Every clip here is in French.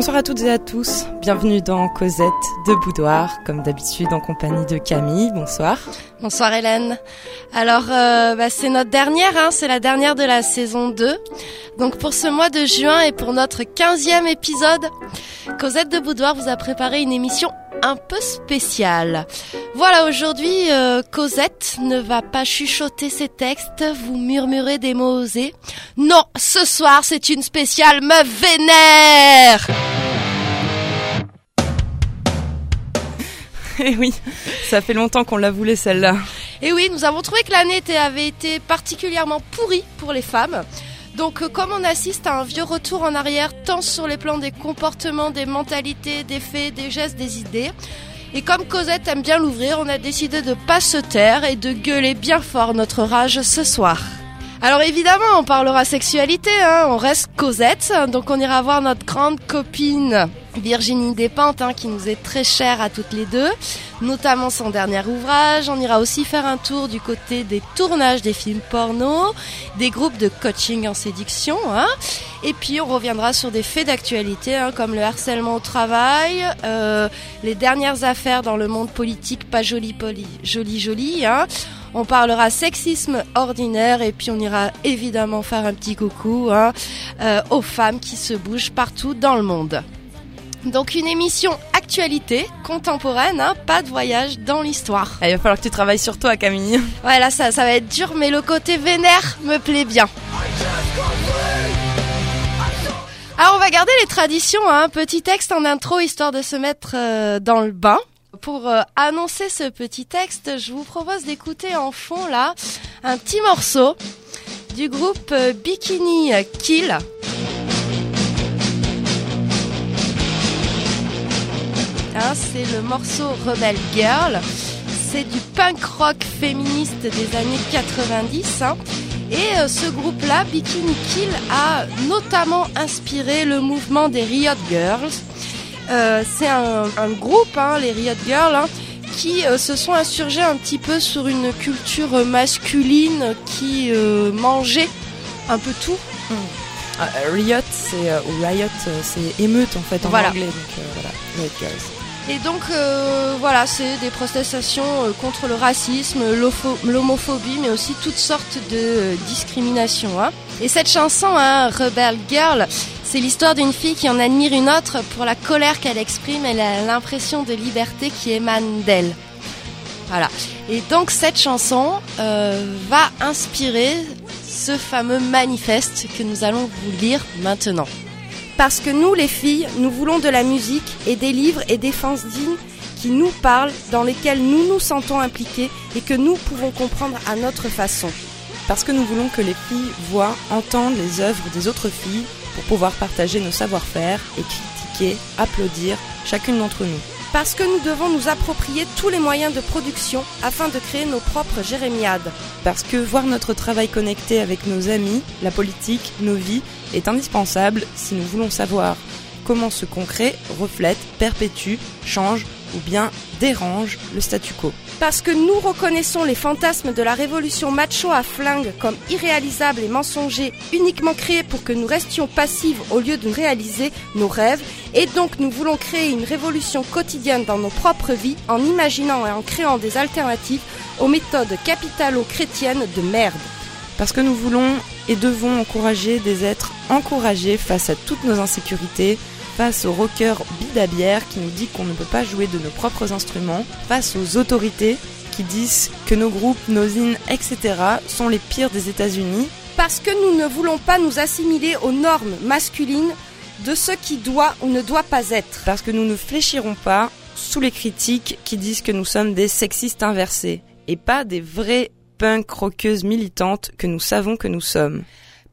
Bonsoir à toutes et à tous, bienvenue dans Cosette de Boudoir, comme d'habitude en compagnie de Camille. Bonsoir. Bonsoir Hélène. Alors euh, bah, c'est notre dernière, hein, c'est la dernière de la saison 2. Donc pour ce mois de juin et pour notre 15e épisode, Cosette de Boudoir vous a préparé une émission un peu spéciale. Voilà, aujourd'hui, euh, Cosette ne va pas chuchoter ses textes, vous murmurer des mots osés. Non, ce soir, c'est une spéciale meuf vénère Eh oui, ça fait longtemps qu'on la voulait celle-là. Et eh oui, nous avons trouvé que l'année avait été particulièrement pourrie pour les femmes. Donc euh, comme on assiste à un vieux retour en arrière, tant sur les plans des comportements, des mentalités, des faits, des gestes, des idées, et comme Cosette aime bien l'ouvrir, on a décidé de pas se taire et de gueuler bien fort notre rage ce soir. Alors évidemment, on parlera sexualité, hein, on reste Cosette, donc on ira voir notre grande copine Virginie Despentes, hein, qui nous est très chère à toutes les deux, notamment son dernier ouvrage. On ira aussi faire un tour du côté des tournages des films porno, des groupes de coaching en séduction, hein, et puis on reviendra sur des faits d'actualité, hein, comme le harcèlement au travail, euh, les dernières affaires dans le monde politique, pas joli poli, joli joli, hein. On parlera sexisme ordinaire et puis on ira évidemment faire un petit coucou hein, euh, aux femmes qui se bougent partout dans le monde. Donc une émission actualité, contemporaine, hein, pas de voyage dans l'histoire. Ah, il va falloir que tu travailles sur toi Camille. Ouais là ça, ça va être dur mais le côté vénère me plaît bien. Alors on va garder les traditions, hein. petit texte en intro histoire de se mettre euh, dans le bain. Pour euh, annoncer ce petit texte, je vous propose d'écouter en fond là un petit morceau du groupe euh, Bikini Kill. Hein, c'est le morceau Rebel Girl. C'est du punk rock féministe des années 90. Hein. Et euh, ce groupe-là, Bikini Kill, a notamment inspiré le mouvement des Riot Girls. Euh, c'est un, groupe, hein, les Riot Girls, hein, qui euh, se sont insurgés un petit peu sur une culture masculine qui euh, mangeait un peu tout. Ah, Riot, c'est Riot, c'est émeute en fait en anglais. Donc voilà, Riot Girls. Et donc voilà, c'est des protestations contre le racisme, l'homophobie, mais aussi toutes sortes de discriminations. Hein. Et cette chanson, hein, Rebel Girl, c'est l'histoire d'une fille qui en admire une autre pour la colère qu'elle exprime et l'impression de liberté qui émane d'elle. Voilà. Et donc cette chanson euh, va inspirer ce fameux manifeste que nous allons vous lire maintenant. Parce que nous, les filles, nous voulons de la musique et des livres et des fanzines qui nous parlent, dans lesquels nous nous sentons impliqués et que nous pouvons comprendre à notre façon. Parce que nous voulons que les filles voient, entendent les œuvres des autres filles pour pouvoir partager nos savoir-faire et critiquer, applaudir chacune d'entre nous. Parce que nous devons nous approprier tous les moyens de production afin de créer nos propres jérémiades. Parce que voir notre travail connecté avec nos amis, la politique, nos vies est indispensable si nous voulons savoir comment ce concret reflète, perpétue, change ou bien dérange le statu quo. Parce que nous reconnaissons les fantasmes de la révolution macho à flingue comme irréalisables et mensongers, uniquement créés pour que nous restions passives au lieu de réaliser nos rêves, et donc nous voulons créer une révolution quotidienne dans nos propres vies en imaginant et en créant des alternatives aux méthodes capitalo-chrétiennes de merde. Parce que nous voulons et devons encourager des êtres encouragés face à toutes nos insécurités, face au rocker bidabière qui nous dit qu'on ne peut pas jouer de nos propres instruments, face aux autorités qui disent que nos groupes, nos zines, etc. sont les pires des États-Unis. Parce que nous ne voulons pas nous assimiler aux normes masculines de ce qui doit ou ne doit pas être. Parce que nous ne fléchirons pas sous les critiques qui disent que nous sommes des sexistes inversés et pas des vraies punk rockeuses militantes que nous savons que nous sommes.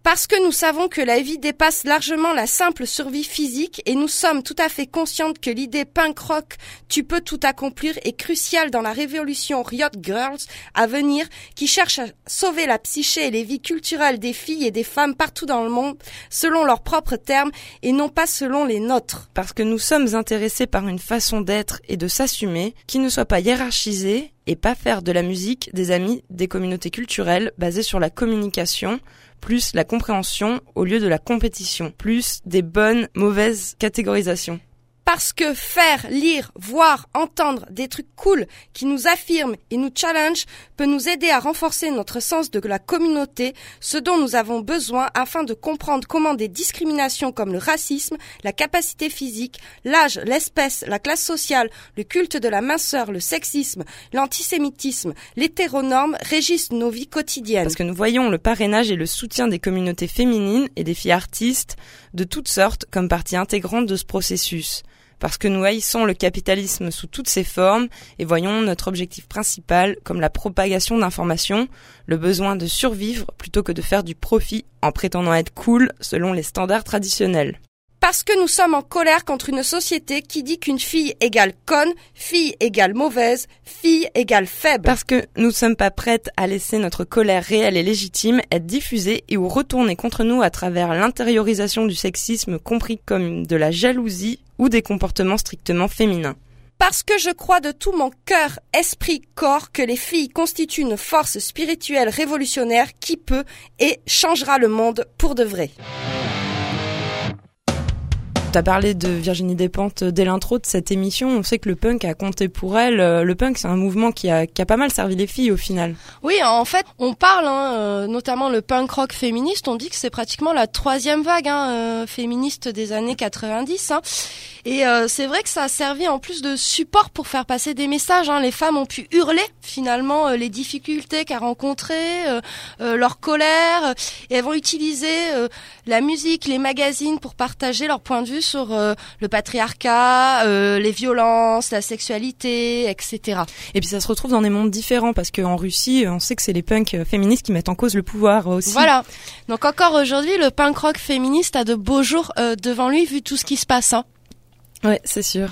Parce que nous savons que la vie dépasse largement la simple survie physique et nous sommes tout à fait conscientes que l'idée punk rock tu peux tout accomplir est cruciale dans la révolution Riot Girls à venir qui cherche à sauver la psyché et les vies culturelles des filles et des femmes partout dans le monde selon leurs propres termes et non pas selon les nôtres. Parce que nous sommes intéressés par une façon d'être et de s'assumer qui ne soit pas hiérarchisée et pas faire de la musique des amis des communautés culturelles basées sur la communication plus la compréhension au lieu de la compétition, plus des bonnes, mauvaises catégorisations. Parce que faire, lire, voir, entendre des trucs cool qui nous affirment et nous challenge peut nous aider à renforcer notre sens de la communauté, ce dont nous avons besoin afin de comprendre comment des discriminations comme le racisme, la capacité physique, l'âge, l'espèce, la classe sociale, le culte de la minceur, le sexisme, l'antisémitisme, l'hétéronorme régissent nos vies quotidiennes. Parce que nous voyons le parrainage et le soutien des communautés féminines et des filles artistes de toutes sortes comme partie intégrante de ce processus parce que nous haïssons le capitalisme sous toutes ses formes et voyons notre objectif principal comme la propagation d'informations, le besoin de survivre plutôt que de faire du profit en prétendant être cool selon les standards traditionnels. Parce que nous sommes en colère contre une société qui dit qu'une fille égale conne, fille égale mauvaise, fille égale faible. Parce que nous ne sommes pas prêtes à laisser notre colère réelle et légitime être diffusée et ou retournée contre nous à travers l'intériorisation du sexisme compris comme de la jalousie ou des comportements strictement féminins. Parce que je crois de tout mon cœur, esprit, corps que les filles constituent une force spirituelle révolutionnaire qui peut et changera le monde pour de vrai. As parlé de Virginie Despentes dès l'intro de cette émission. On sait que le punk a compté pour elle. Euh, le punk, c'est un mouvement qui a, pas mal servi les filles au final. Oui, en fait, on parle, hein, euh, notamment le punk rock féministe, on dit que c'est pratiquement la troisième vague hein, euh, féministe des années 90. Hein. Et c'est vrai que ça a servi en plus de support pour faire passer des messages. Hein. Les femmes ont pu hurler finalement les difficultés qu'elles rencontrées, leur colère, et elles vont utiliser la musique, les magazines pour partager leur point de vue sur euh, le patriarcat, euh, les violences, la sexualité, etc. Et puis ça se retrouve dans des mondes différents parce qu'en Russie, on sait que c'est les punks féministes qui mettent en cause le pouvoir aussi. Voilà. Donc encore aujourd'hui, le punk rock féministe a de beaux jours euh, devant lui vu tout ce qui se passe. Hein. Ouais, c'est sûr.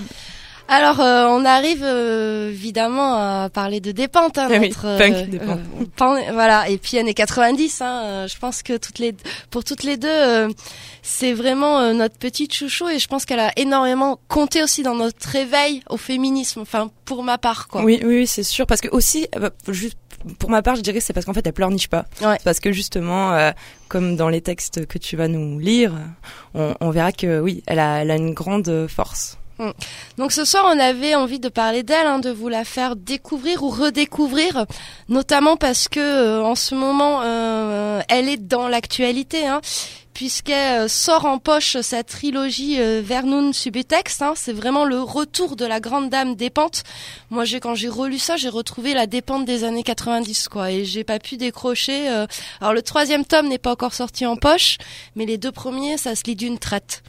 Alors, euh, on arrive euh, évidemment à parler de Dépente, hein, ah notre, euh, punk, voilà. Et puis années 90, hein, je pense que toutes les, pour toutes les deux, c'est vraiment notre petite chouchou et je pense qu'elle a énormément compté aussi dans notre réveil au féminisme. Enfin, pour ma part, quoi. Oui, oui, c'est sûr, parce que aussi, juste pour ma part, je dirais c'est parce qu'en fait elle pleurniche pas. Ouais. Parce que justement, comme dans les textes que tu vas nous lire, on, on verra que oui, elle a, elle a une grande force. Mm. Donc ce soir, on avait envie de parler d'elle, hein, de vous la faire découvrir ou redécouvrir, notamment parce que euh, en ce moment, euh, elle est dans l'actualité, hein, puisqu'elle euh, sort en poche sa trilogie Vernon Subutex. Hein, c'est vraiment le retour de la grande dame dépente. Moi, j'ai quand j'ai relu ça, j'ai retrouvé la dépente des années 90, quoi, et j'ai pas pu décrocher. Alors le troisième tome n'est pas encore sorti en poche, mais les deux premiers, ça se lit d'une traite.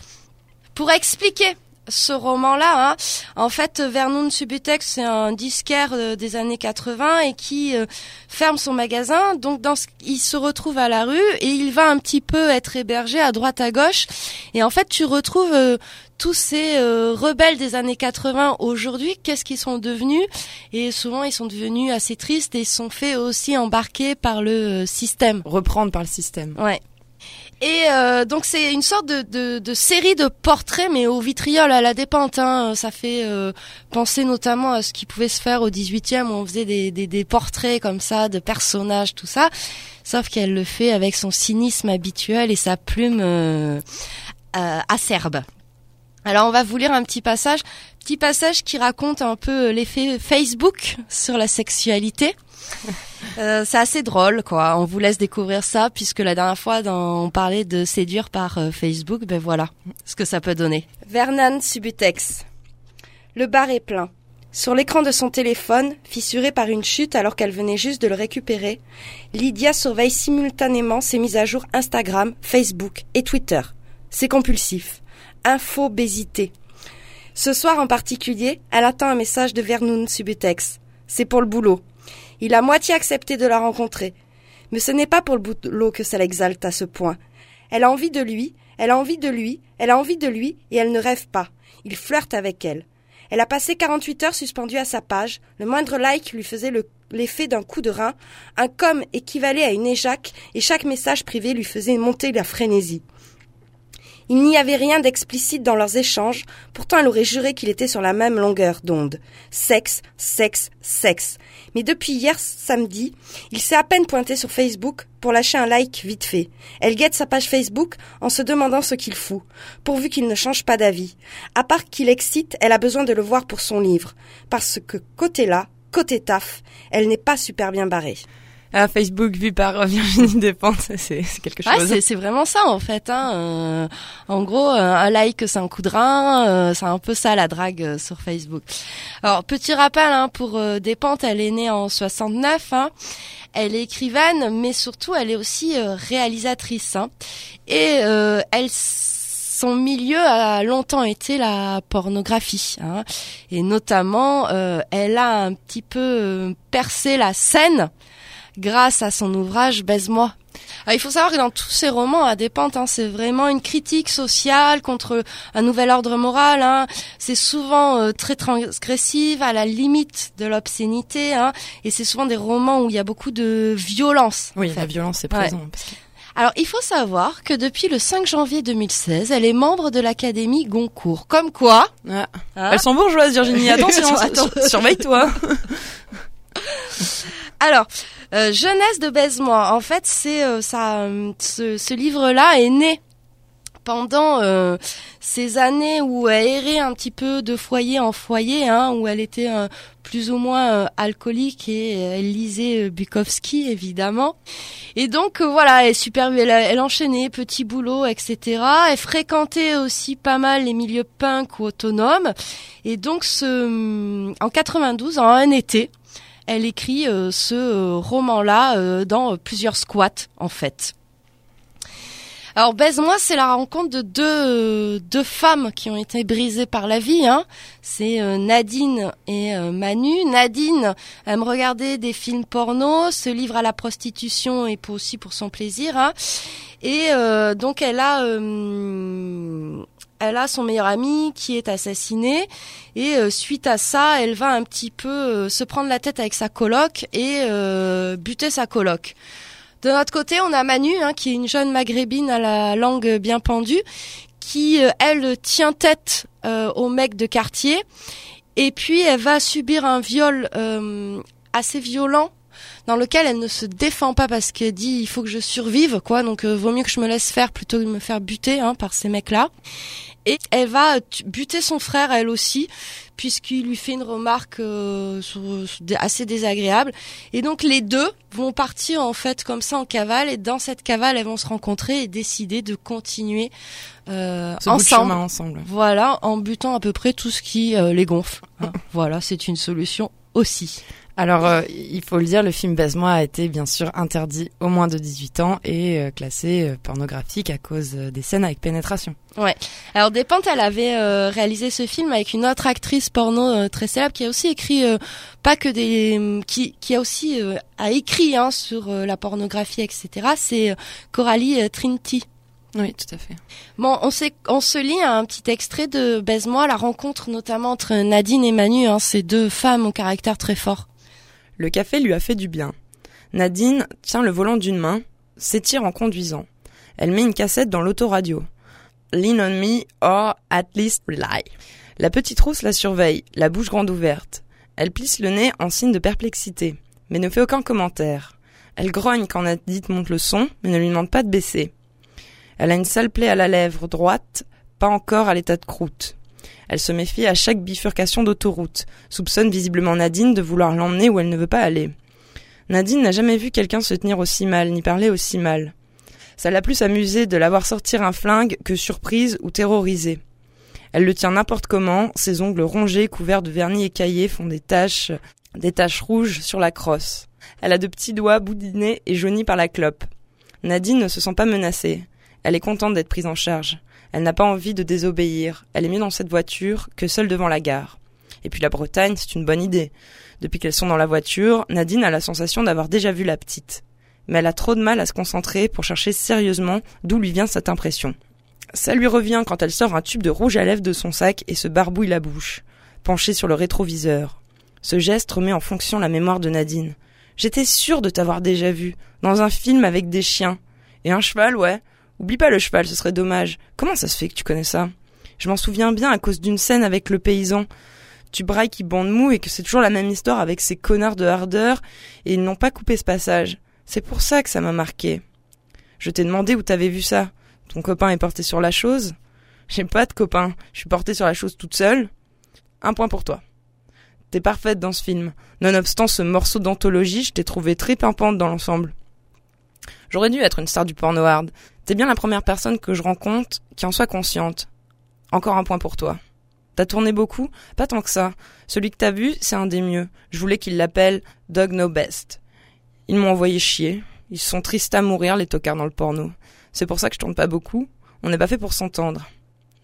Pour expliquer ce roman-là, hein. en fait, Vernon Subutex, c'est un disquaire euh, des années 80 et qui euh, ferme son magasin. Donc, dans il se retrouve à la rue et il va un petit peu être hébergé à droite à gauche. Et en fait, tu retrouves euh, tous ces rebelles des années 80 aujourd'hui. Qu'est-ce qu'ils sont devenus? Et souvent, ils sont devenus assez tristes et ils sont fait aussi embarquer par le système. Reprendre par le système. Ouais. Et euh, donc c'est une sorte de, de, de, série de portraits, mais au vitriol à la dépente. Hein. Ça fait euh, penser notamment à ce qui pouvait se faire au 18e, où on faisait des, des, des portraits comme ça, de personnages, tout ça. Sauf qu'elle le fait avec son cynisme habituel et sa plume euh, euh acerbe. Alors on va vous lire un petit passage, petit passage qui raconte un peu l'effet Facebook sur la sexualité. Euh, c'est assez drôle, quoi. On vous laisse découvrir ça, puisque la dernière fois, dans, on parlait de séduire par euh, Facebook. Ben voilà ce que ça peut donner. Vernon Subutex. Le bar est plein. Sur l'écran de son téléphone, fissuré par une chute alors qu'elle venait juste de le récupérer, Lydia surveille simultanément ses mises à jour Instagram, Facebook et Twitter. C'est compulsif. Infobésité. Ce soir en particulier, elle attend un message de Vernon Subutex. C'est pour le boulot. Il a moitié accepté de la rencontrer. Mais ce n'est pas pour le boulot que ça l'exalte à ce point. Elle a envie de lui, elle a envie de lui, elle a envie de lui, et elle ne rêve pas. Il flirte avec elle. Elle a passé 48 heures suspendue à sa page. Le moindre like lui faisait l'effet d'un coup de rein. Un com équivalait à une éjac, et chaque message privé lui faisait monter la frénésie. Il n'y avait rien d'explicite dans leurs échanges, pourtant elle aurait juré qu'il était sur la même longueur d'onde. Sexe, sexe, sexe. Mais depuis hier samedi, il s'est à peine pointé sur Facebook pour lâcher un like vite fait. Elle guette sa page Facebook en se demandant ce qu'il fout, pourvu qu'il ne change pas d'avis. À part qu'il excite, elle a besoin de le voir pour son livre, parce que côté là, côté taf, elle n'est pas super bien barrée. Un Facebook vu par Virginie Despentes, c'est quelque chose. Ouais, c'est vraiment ça en fait. Hein. Euh, en gros, un like c'est un coup de rein, euh, c'est un peu ça la drague euh, sur Facebook. Alors petit rappel hein, pour Despentes, elle est née en 69. Hein. Elle est écrivaine, mais surtout elle est aussi réalisatrice. Hein. Et elle son milieu a longtemps été la pornographie, hein. et notamment elle a un petit peu percé la scène grâce à son ouvrage Baise-moi. Ah, il faut savoir que dans tous ses romans à des pentes, hein, c'est vraiment une critique sociale contre un nouvel ordre moral. Hein. C'est souvent euh, très transgressive, à la limite de l'obscénité, hein. et c'est souvent des romans où il y a beaucoup de violence. Oui, la violence est présente. Alors, il faut savoir que depuis le 5 janvier 2016, elle est membre de l'Académie Goncourt. Comme quoi ah. Elles sont bourgeoises, Virginie. Attention, surveille-toi. Alors, euh, Jeunesse de Baise-moi. En fait, c'est euh, ça. Euh, ce, livre-là est né pendant ces années où elle errait un petit peu de foyer en foyer, hein, où elle était plus ou moins alcoolique et elle lisait Bukowski évidemment. Et donc voilà, elle super, elle, elle, enchaînait petit boulot, etc. Elle fréquentait aussi pas mal les milieux punk ou autonomes. Et donc ce, en 92, en un été, elle écrit euh, ce euh, roman-là euh, dans plusieurs squats en fait. Alors Baise-moi, c'est la rencontre de deux, deux femmes qui ont été brisées par la vie. Hein. C'est Nadine et Manu. Nadine aime regarder des films porno, se livre à la prostitution et aussi pour son plaisir. Hein. Et donc elle a elle a son meilleur ami qui est assassiné et euh, suite à ça, elle va un petit peu euh, se prendre la tête avec sa coloc et euh, buter sa coloc. De notre côté, on a Manu, hein, qui est une jeune maghrébine à la langue bien pendue, qui, elle, tient tête au mec de quartier. Et puis, elle va subir un viol assez violent dans lequel elle ne se défend pas parce qu'elle dit il faut que je survive quoi. Donc vaut mieux que je me laisse faire plutôt que de me faire buter hein, par ces mecs là et elle va buter son frère elle aussi puisqu'il lui fait une remarque euh, assez désagréable. Et donc les deux vont partir en fait comme ça en cavale. Et dans cette cavale elles vont se rencontrer et décider de continuer euh, ensemble. ensemble. Voilà en butant à peu près tout ce qui euh, les gonfle. Hein. voilà c'est une solution aussi alors, euh, il faut le dire, le film Baise-moi a été bien sûr interdit au moins de 18 ans et euh, classé euh, pornographique à cause des scènes avec pénétration. Ouais. Alors Despentes, elle avait réalisé ce film avec une autre actrice porno très célèbre qui a aussi écrit pas que des qui qui a aussi a écrit hein, sur la pornographie etc. C'est Coralie Trinity. Oui, tout à fait. Bon, on, on se lit un petit extrait de Baise-moi, la rencontre notamment entre Nadine et Manu, hein, ces deux femmes au caractère très fort. Le café lui a fait du bien. Nadine tient le volant d'une main, s'étire en conduisant. Elle met une cassette dans l'autoradio. Lean on me or at least rely. La petite rousse la surveille, la bouche grande ouverte. Elle plisse le nez en signe de perplexité, mais ne fait aucun commentaire. Elle grogne quand Nadine monte le son, mais ne lui demande pas de baisser. Elle a une sale plaie à la lèvre droite, pas encore à l'état de croûte. Elle se méfie à chaque bifurcation d'autoroute, soupçonne visiblement Nadine de vouloir l'emmener où elle ne veut pas aller. Nadine n'a jamais vu quelqu'un se tenir aussi mal, ni parler aussi mal. Ça l'a plus amusé de l'avoir sortir un flingue que surprise ou terrorisée. Elle le tient n'importe comment, ses ongles rongés, couverts de vernis écaillé, font des taches, des taches rouges sur la crosse. Elle a de petits doigts boudinés et jaunis par la clope. Nadine ne se sent pas menacée. Elle est contente d'être prise en charge. Elle n'a pas envie de désobéir. Elle est mieux dans cette voiture que seule devant la gare. Et puis la Bretagne, c'est une bonne idée. Depuis qu'elles sont dans la voiture, Nadine a la sensation d'avoir déjà vu la petite. Mais elle a trop de mal à se concentrer pour chercher sérieusement d'où lui vient cette impression. Ça lui revient quand elle sort un tube de rouge à lèvres de son sac et se barbouille la bouche, penchée sur le rétroviseur. Ce geste remet en fonction la mémoire de Nadine. J'étais sûre de t'avoir déjà vu, dans un film avec des chiens. Et un cheval, ouais. Oublie pas le cheval, ce serait dommage. Comment ça se fait que tu connais ça? Je m'en souviens bien à cause d'une scène avec le paysan. Tu brailles qui bande mou et que c'est toujours la même histoire avec ces connards de hardeur et ils n'ont pas coupé ce passage. C'est pour ça que ça m'a marqué. Je t'ai demandé où t'avais vu ça. Ton copain est porté sur la chose? J'ai pas de copain. Je suis portée sur la chose toute seule. Un point pour toi. T'es parfaite dans ce film. Nonobstant ce morceau d'anthologie, je t'ai trouvé très pimpante dans l'ensemble. J'aurais dû être une star du porno hard. T'es bien la première personne que je rencontre qui en soit consciente. Encore un point pour toi. T'as tourné beaucoup? Pas tant que ça. Celui que t'as vu, c'est un des mieux. Je voulais qu'il l'appelle Dog No Best. Ils m'ont envoyé chier. Ils sont tristes à mourir, les tocards dans le porno. C'est pour ça que je tourne pas beaucoup. On n'est pas fait pour s'entendre.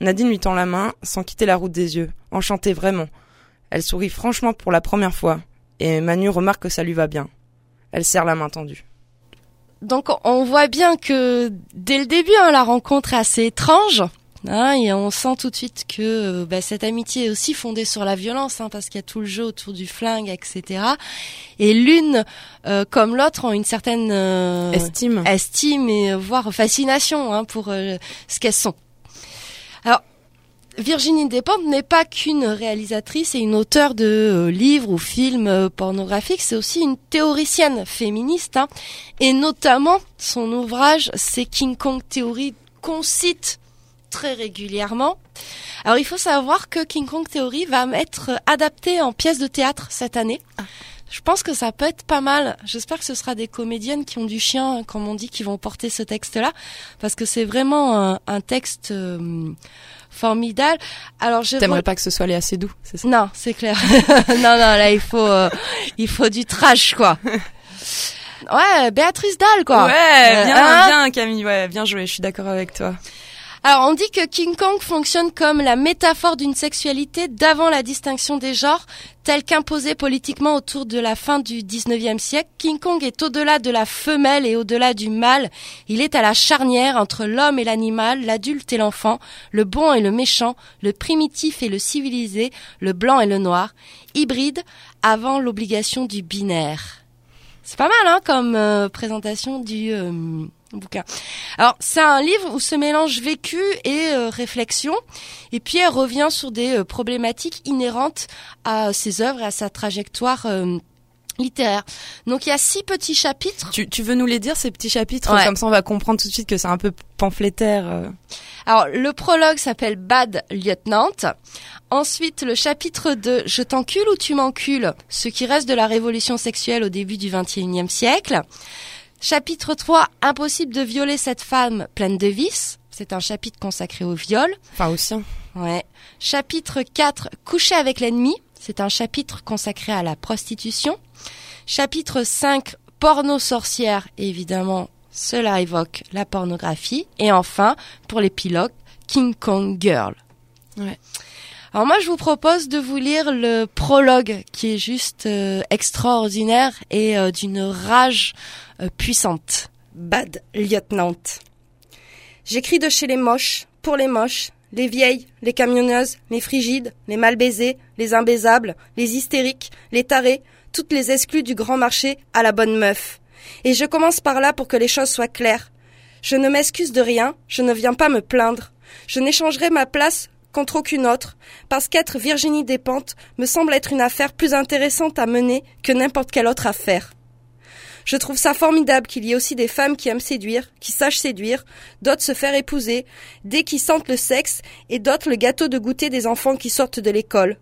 Nadine lui tend la main, sans quitter la route des yeux. Enchantée vraiment. Elle sourit franchement pour la première fois. Et Manu remarque que ça lui va bien. Elle serre la main tendue. Donc on voit bien que dès le début, hein, la rencontre est assez étrange. Hein, et on sent tout de suite que euh, bah, cette amitié est aussi fondée sur la violence, hein, parce qu'il y a tout le jeu autour du flingue, etc. Et l'une euh, comme l'autre ont une certaine euh, estime, estime et voire fascination hein, pour ce qu'elles sont. Alors Virginie Despentes n'est pas qu'une réalisatrice et une auteure de livres ou films pornographiques, c'est aussi une théoricienne féministe, hein, et notamment son ouvrage, c'est King Kong Theory, qu'on cite très régulièrement. Alors il faut savoir que King Kong Theory va être adapté en pièce de théâtre cette année. Ah. Je pense que ça peut être pas mal. J'espère que ce sera des comédiennes qui ont du chien, comme on dit, qui vont porter ce texte-là, parce que c'est vraiment un, texte euh, formidable. Alors, je t'aimerais pas que ce soit les assez doux, c'est ça? Non, c'est clair. non, non, là il faut, euh, il faut du trash, quoi. Ouais, Béatrice Dalle, quoi. Ouais, bien, hein bien, Camille. Ouais, bien joué. Je suis d'accord avec toi. Alors on dit que King Kong fonctionne comme la métaphore d'une sexualité d'avant la distinction des genres, telle qu'imposée politiquement autour de la fin du 19e siècle. King Kong est au-delà de la femelle et au-delà du mâle. Il est à la charnière entre l'homme et l'animal, l'adulte et l'enfant, le bon et le méchant, le primitif et le civilisé, le blanc et le noir, hybride avant l'obligation du binaire. C'est pas mal hein, comme euh, présentation du... Euh, bouquin. Alors c'est un livre où se mélange vécu et euh, réflexion, et puis elle revient sur des euh, problématiques inhérentes à ses œuvres et à sa trajectoire. Euh, littéraire. Donc il y a six petits chapitres. Tu, tu veux nous les dire ces petits chapitres? Comme ça on va comprendre tout de suite que c'est un peu pamphlétaire. Alors le prologue s'appelle Bad Lieutenant. Ensuite le chapitre de Je t'encule ou tu m'encules, ce qui reste de la révolution sexuelle au début du XXIe siècle. Chapitre 3, impossible de violer cette femme pleine de vices. C'est un chapitre consacré au viol. Enfin au sien. Ouais. Chapitre 4, coucher avec l'ennemi. C'est un chapitre consacré à la prostitution. Chapitre 5, porno sorcière. Évidemment, cela évoque la pornographie. Et enfin, pour l'épilogue, King Kong Girl. Ouais. Alors moi, je vous propose de vous lire le prologue qui est juste euh, extraordinaire et euh, d'une rage puissante. Bad lieutenant. J'écris de chez les moches, pour les moches, les vieilles, les camionneuses, les frigides, les mal baisées, les imbaisables, les hystériques, les tarés, toutes les exclues du grand marché à la bonne meuf. Et je commence par là pour que les choses soient claires. Je ne m'excuse de rien, je ne viens pas me plaindre. Je n'échangerai ma place contre aucune autre, parce qu'être Virginie Despentes me semble être une affaire plus intéressante à mener que n'importe quelle autre affaire. Je trouve ça formidable qu'il y ait aussi des femmes qui aiment séduire, qui sachent séduire, d'autres se faire épouser, dès qu'ils sentent le sexe, et d'autres le gâteau de goûter des enfants qui sortent de l'école.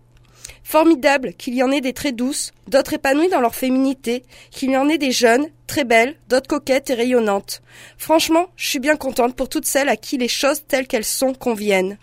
Formidable qu'il y en ait des très douces, d'autres épanouies dans leur féminité, qu'il y en ait des jeunes, très belles, d'autres coquettes et rayonnantes. Franchement, je suis bien contente pour toutes celles à qui les choses telles qu'elles sont conviennent.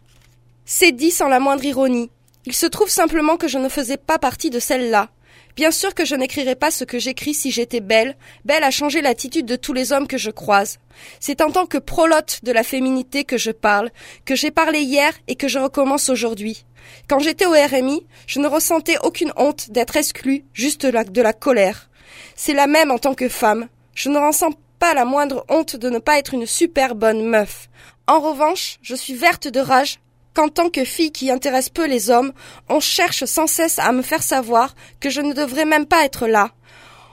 C'est dit sans la moindre ironie. Il se trouve simplement que je ne faisais pas partie de celle-là. Bien sûr que je n'écrirais pas ce que j'écris si j'étais belle, belle à changer l'attitude de tous les hommes que je croise. C'est en tant que prolote de la féminité que je parle, que j'ai parlé hier et que je recommence aujourd'hui. Quand j'étais au RMI, je ne ressentais aucune honte d'être exclue, juste de la colère. C'est la même en tant que femme. Je ne ressens pas la moindre honte de ne pas être une super bonne meuf. En revanche, je suis verte de rage qu'en tant que fille qui intéresse peu les hommes, on cherche sans cesse à me faire savoir que je ne devrais même pas être là.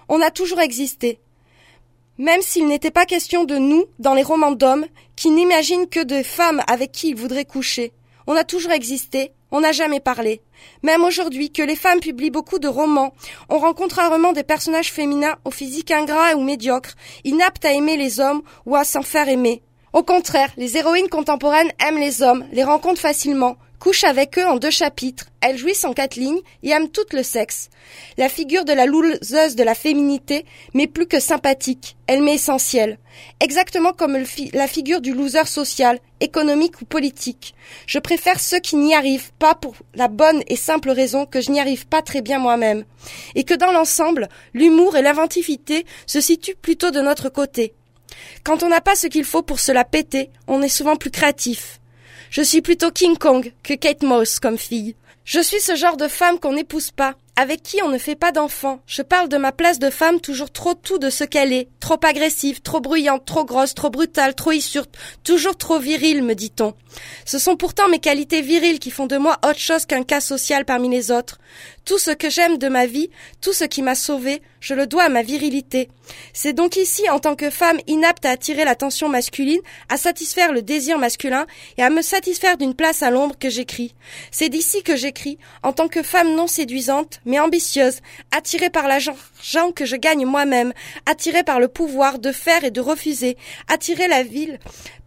On a toujours existé. Même s'il n'était pas question de nous dans les romans d'hommes, qui n'imaginent que de femmes avec qui ils voudraient coucher. On a toujours existé, on n'a jamais parlé. Même aujourd'hui, que les femmes publient beaucoup de romans, on rencontre rarement des personnages féminins au physique ingrat ou médiocre, inaptes à aimer les hommes ou à s'en faire aimer. Au contraire, les héroïnes contemporaines aiment les hommes, les rencontrent facilement, couche avec eux en deux chapitres. Elle jouit en quatre lignes et aime tout le sexe. La figure de la loseuse de la féminité m'est plus que sympathique. Elle m'est essentielle. Exactement comme la figure du loser social, économique ou politique. Je préfère ceux qui n'y arrivent pas pour la bonne et simple raison que je n'y arrive pas très bien moi-même. Et que dans l'ensemble, l'humour et l'inventivité se situent plutôt de notre côté. Quand on n'a pas ce qu'il faut pour se la péter, on est souvent plus créatif. Je suis plutôt King Kong que Kate Moss comme fille. Je suis ce genre de femme qu'on n'épouse pas, avec qui on ne fait pas d'enfants. Je parle de ma place de femme toujours trop tout de ce qu'elle est, trop agressive, trop bruyante, trop grosse, trop brutale, trop issurte, toujours trop virile, me dit-on. Ce sont pourtant mes qualités viriles qui font de moi autre chose qu'un cas social parmi les autres. Tout ce que j'aime de ma vie, tout ce qui m'a sauvée, je le dois à ma virilité. C'est donc ici, en tant que femme inapte à attirer l'attention masculine, à satisfaire le désir masculin et à me satisfaire d'une place à l'ombre que j'écris. C'est d'ici que j'écris, en tant que femme non séduisante, mais ambitieuse, attirée par l'argent que je gagne moi-même, attirée par le pouvoir de faire et de refuser, attirée la ville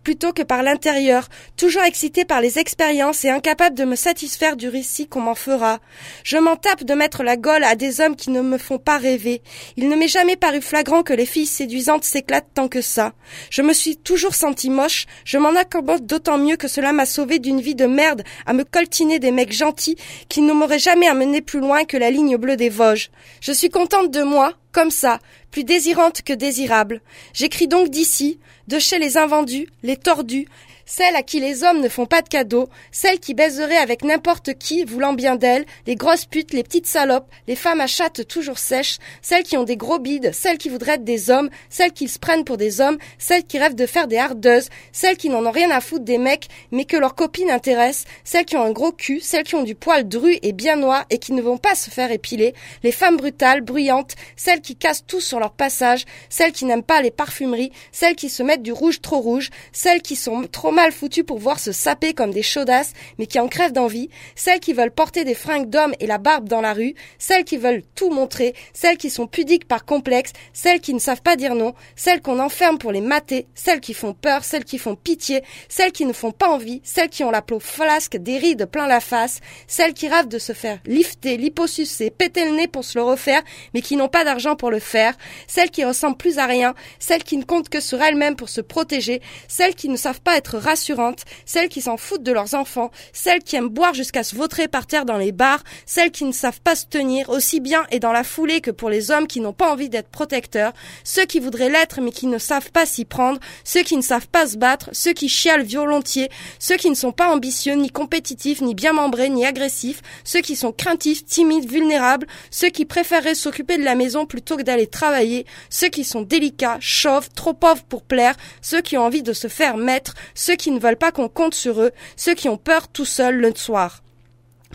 plutôt que par l'intérieur, toujours excité par les expériences et incapable de me satisfaire du récit qu'on m'en fera. Je m'en tape de mettre la gaule à des hommes qui ne me font pas rêver. Il ne m'est jamais paru flagrant que les filles séduisantes s'éclatent tant que ça. Je me suis toujours senti moche, je m'en accommode d'autant mieux que cela m'a sauvé d'une vie de merde à me coltiner des mecs gentils qui ne m'auraient jamais amené plus loin que la ligne bleue des Vosges. Je suis contente de moi, comme ça, plus désirante que désirable. J'écris donc d'ici, de chez les invendus, les tordus, celles à qui les hommes ne font pas de cadeaux, celles qui baiseraient avec n'importe qui, voulant bien d'elles, les grosses putes, les petites salopes, les femmes à chatte toujours sèches, celles qui ont des gros bides, celles qui voudraient être des hommes, celles qui se prennent pour des hommes, celles qui rêvent de faire des hardeuses, celles qui n'en ont rien à foutre des mecs, mais que leurs copines intéressent, celles qui ont un gros cul, celles qui ont du poil dru et bien noir et qui ne vont pas se faire épiler, les femmes brutales, bruyantes, celles qui cassent tout sur leur passage, celles qui n'aiment pas les parfumeries, celles qui se mettent du rouge trop rouge, celles qui sont trop mal foutues pour voir se saper comme des chaudasses, mais qui en crèvent d'envie, celles qui veulent porter des fringues d'hommes et la barbe dans la rue, celles qui veulent tout montrer, celles qui sont pudiques par complexe, celles qui ne savent pas dire non, celles qu'on enferme pour les mater, celles qui font peur, celles qui font pitié, celles qui ne font pas envie, celles qui ont la peau flasque, des rides plein la face, celles qui rêvent de se faire lifter, liposucer, péter le nez pour se le refaire, mais qui n'ont pas d'argent pour le faire, celles qui ressemblent plus à rien, celles qui ne comptent que sur elles-mêmes pour se protéger, celles qui ne savent pas être rassurantes, celles qui s'en foutent de leurs enfants, celles qui aiment boire jusqu'à se vautrer par terre dans les bars, celles qui ne savent pas se tenir aussi bien et dans la foulée que pour les hommes qui n'ont pas envie d'être protecteurs, ceux qui voudraient l'être mais qui ne savent pas s'y prendre, ceux qui ne savent pas se battre, ceux qui chialent volontiers, ceux qui ne sont pas ambitieux, ni compétitifs, ni bien membrés, ni agressifs, ceux qui sont craintifs, timides, vulnérables, ceux qui préféreraient s'occuper de la maison plutôt que d'aller travailler, ceux qui sont délicats, chauves, trop pauvres pour plaire, ceux qui ont envie de se faire mettre, ceux qui ne veulent pas qu'on compte sur eux, ceux qui ont peur tout seuls le soir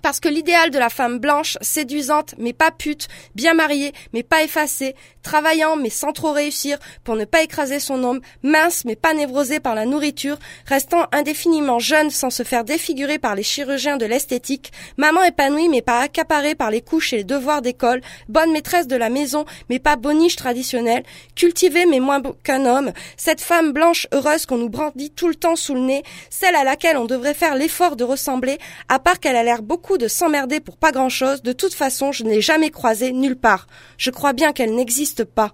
parce que l'idéal de la femme blanche, séduisante mais pas pute, bien mariée mais pas effacée, travaillant mais sans trop réussir pour ne pas écraser son homme, mince mais pas névrosée par la nourriture, restant indéfiniment jeune sans se faire défigurer par les chirurgiens de l'esthétique, maman épanouie mais pas accaparée par les couches et les devoirs d'école, bonne maîtresse de la maison mais pas boniche traditionnelle, cultivée mais moins qu'un homme, cette femme blanche heureuse qu'on nous brandit tout le temps sous le nez, celle à laquelle on devrait faire l'effort de ressembler, à part qu'elle a l'air beaucoup de s'emmerder pour pas grand-chose, de toute façon je ne l'ai jamais croisée nulle part. Je crois bien qu'elle n'existe pas.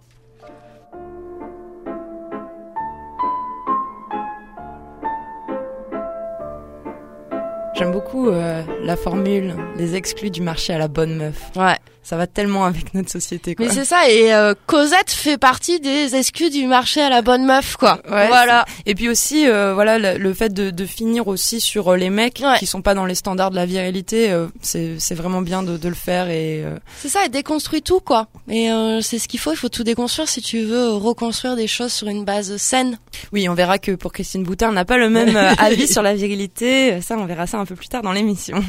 J'aime beaucoup euh, la formule les exclus du marché à la bonne meuf. Ouais ça va tellement avec notre société quoi. Mais c'est ça et euh, Cosette fait partie des exclus du marché à la bonne meuf quoi. voilà. Et puis aussi euh, voilà le, fait de, de, finir aussi sur euh, les mecs qui sont pas dans les standards de la virilité, c'est c'est vraiment bien de, de le faire et C'est ça, et déconstruit tout quoi. Et c'est ce qu'il faut, il faut tout déconstruire si tu veux reconstruire des choses sur une base saine. Oui, on verra que pour Christine Boutin, on n'a pas le même avis sur la virilité, ça on verra ça un peu plus tard dans l'émission.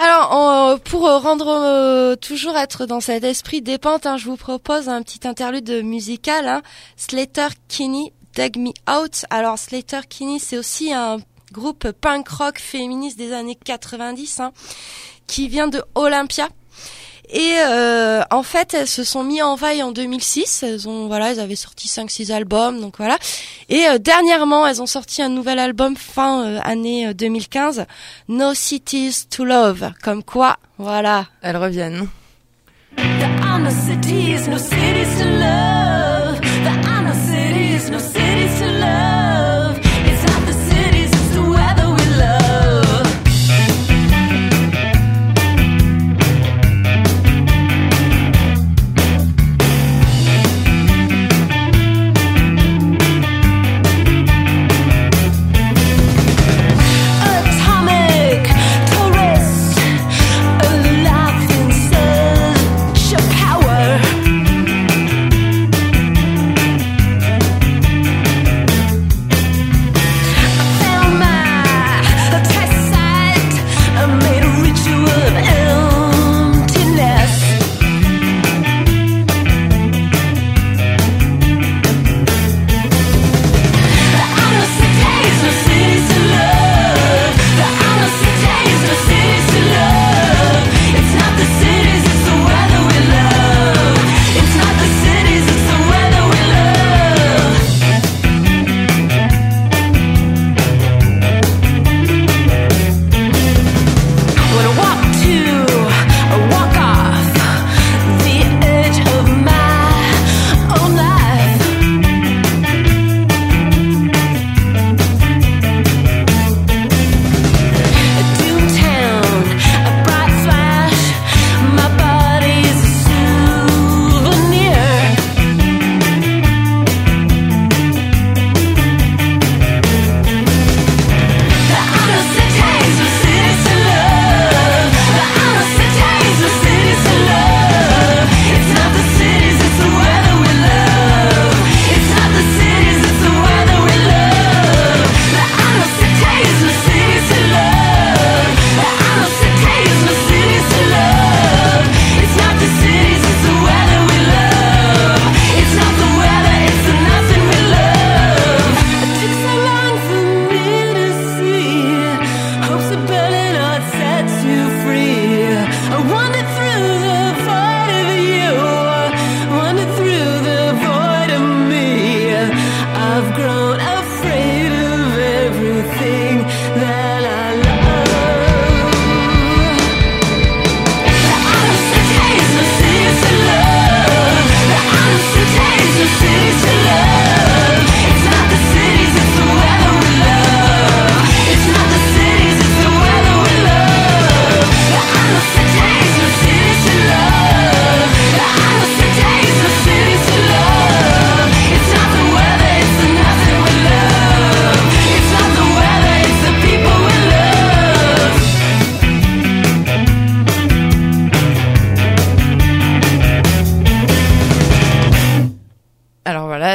Alors, pour euh, rendre euh, toujours être dans cet esprit dépente, hein, je vous propose un petit interlude musical. Hein. Slater Kinney, Dig Me Out. Alors Slater Kinney, c'est aussi un groupe punk rock féministe des années 90 hein, qui vient de Olympia. Et euh, en fait, elles se sont mis en vaille en 2006. Elles ont voilà, elles avaient sorti 5 6 albums, donc voilà. Et euh, dernièrement, elles ont sorti un nouvel album fin euh, année 2015, No Cities to Love. Comme quoi, voilà, elles reviennent.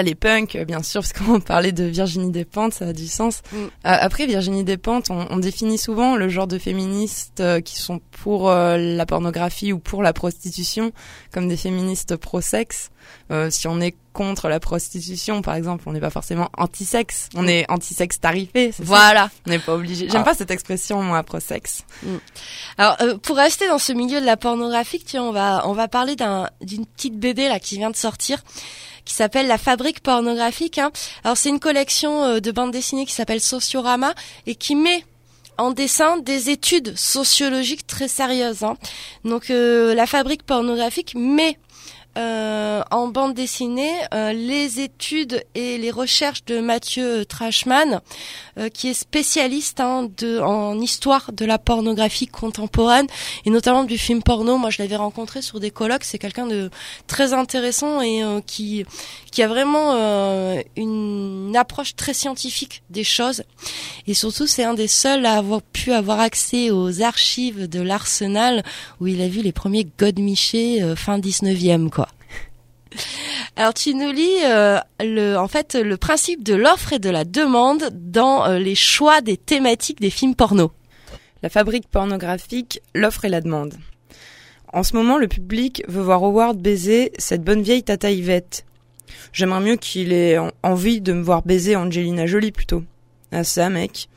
Les punks, bien sûr, parce qu'on parlait de Virginie Despentes, ça a du sens. Mm. Euh, après, Virginie Despentes, on, on, définit souvent le genre de féministes euh, qui sont pour euh, la pornographie ou pour la prostitution comme des féministes pro-sexe. si on est contre la prostitution, par exemple, on n'est pas forcément anti-sexe. On mm. est anti-sexe tarifé. Voilà. On n'est pas obligé. J'aime ah. pas cette expression, moi, pro-sexe. Mm. Alors, pour rester dans ce milieu de la pornographie, tiens, on va on va parler d'une petite BD là qui vient de sortir qui s'appelle La Fabrique pornographique. Hein. Alors c'est une collection euh, de bandes dessinées qui s'appelle Sociorama et qui met en dessin des études sociologiques très sérieuses. Hein. Donc euh, la fabrique pornographique met euh, en bande dessinée euh, les études et les recherches de Mathieu Trashman, euh, qui est spécialiste hein, de, en histoire de la pornographie contemporaine et notamment du film porno. Moi, je l'avais rencontré sur des colloques. C'est quelqu'un de très intéressant et qui qui a vraiment une approche très scientifique des choses. Et surtout, c'est un des seuls à avoir pu avoir accès aux archives de l'Arsenal où il a vu les premiers Godemiché fin 19e, quoi. Alors tu nous lis euh, le, en fait le principe de l'offre et de la demande dans euh, les choix des thématiques des films porno. La fabrique pornographique, l'offre et la demande. En ce moment, le public veut voir Howard baiser cette bonne vieille Tata Yvette. J'aimerais mieux qu'il ait envie de me voir baiser Angelina Jolie plutôt. Ah ça, mec.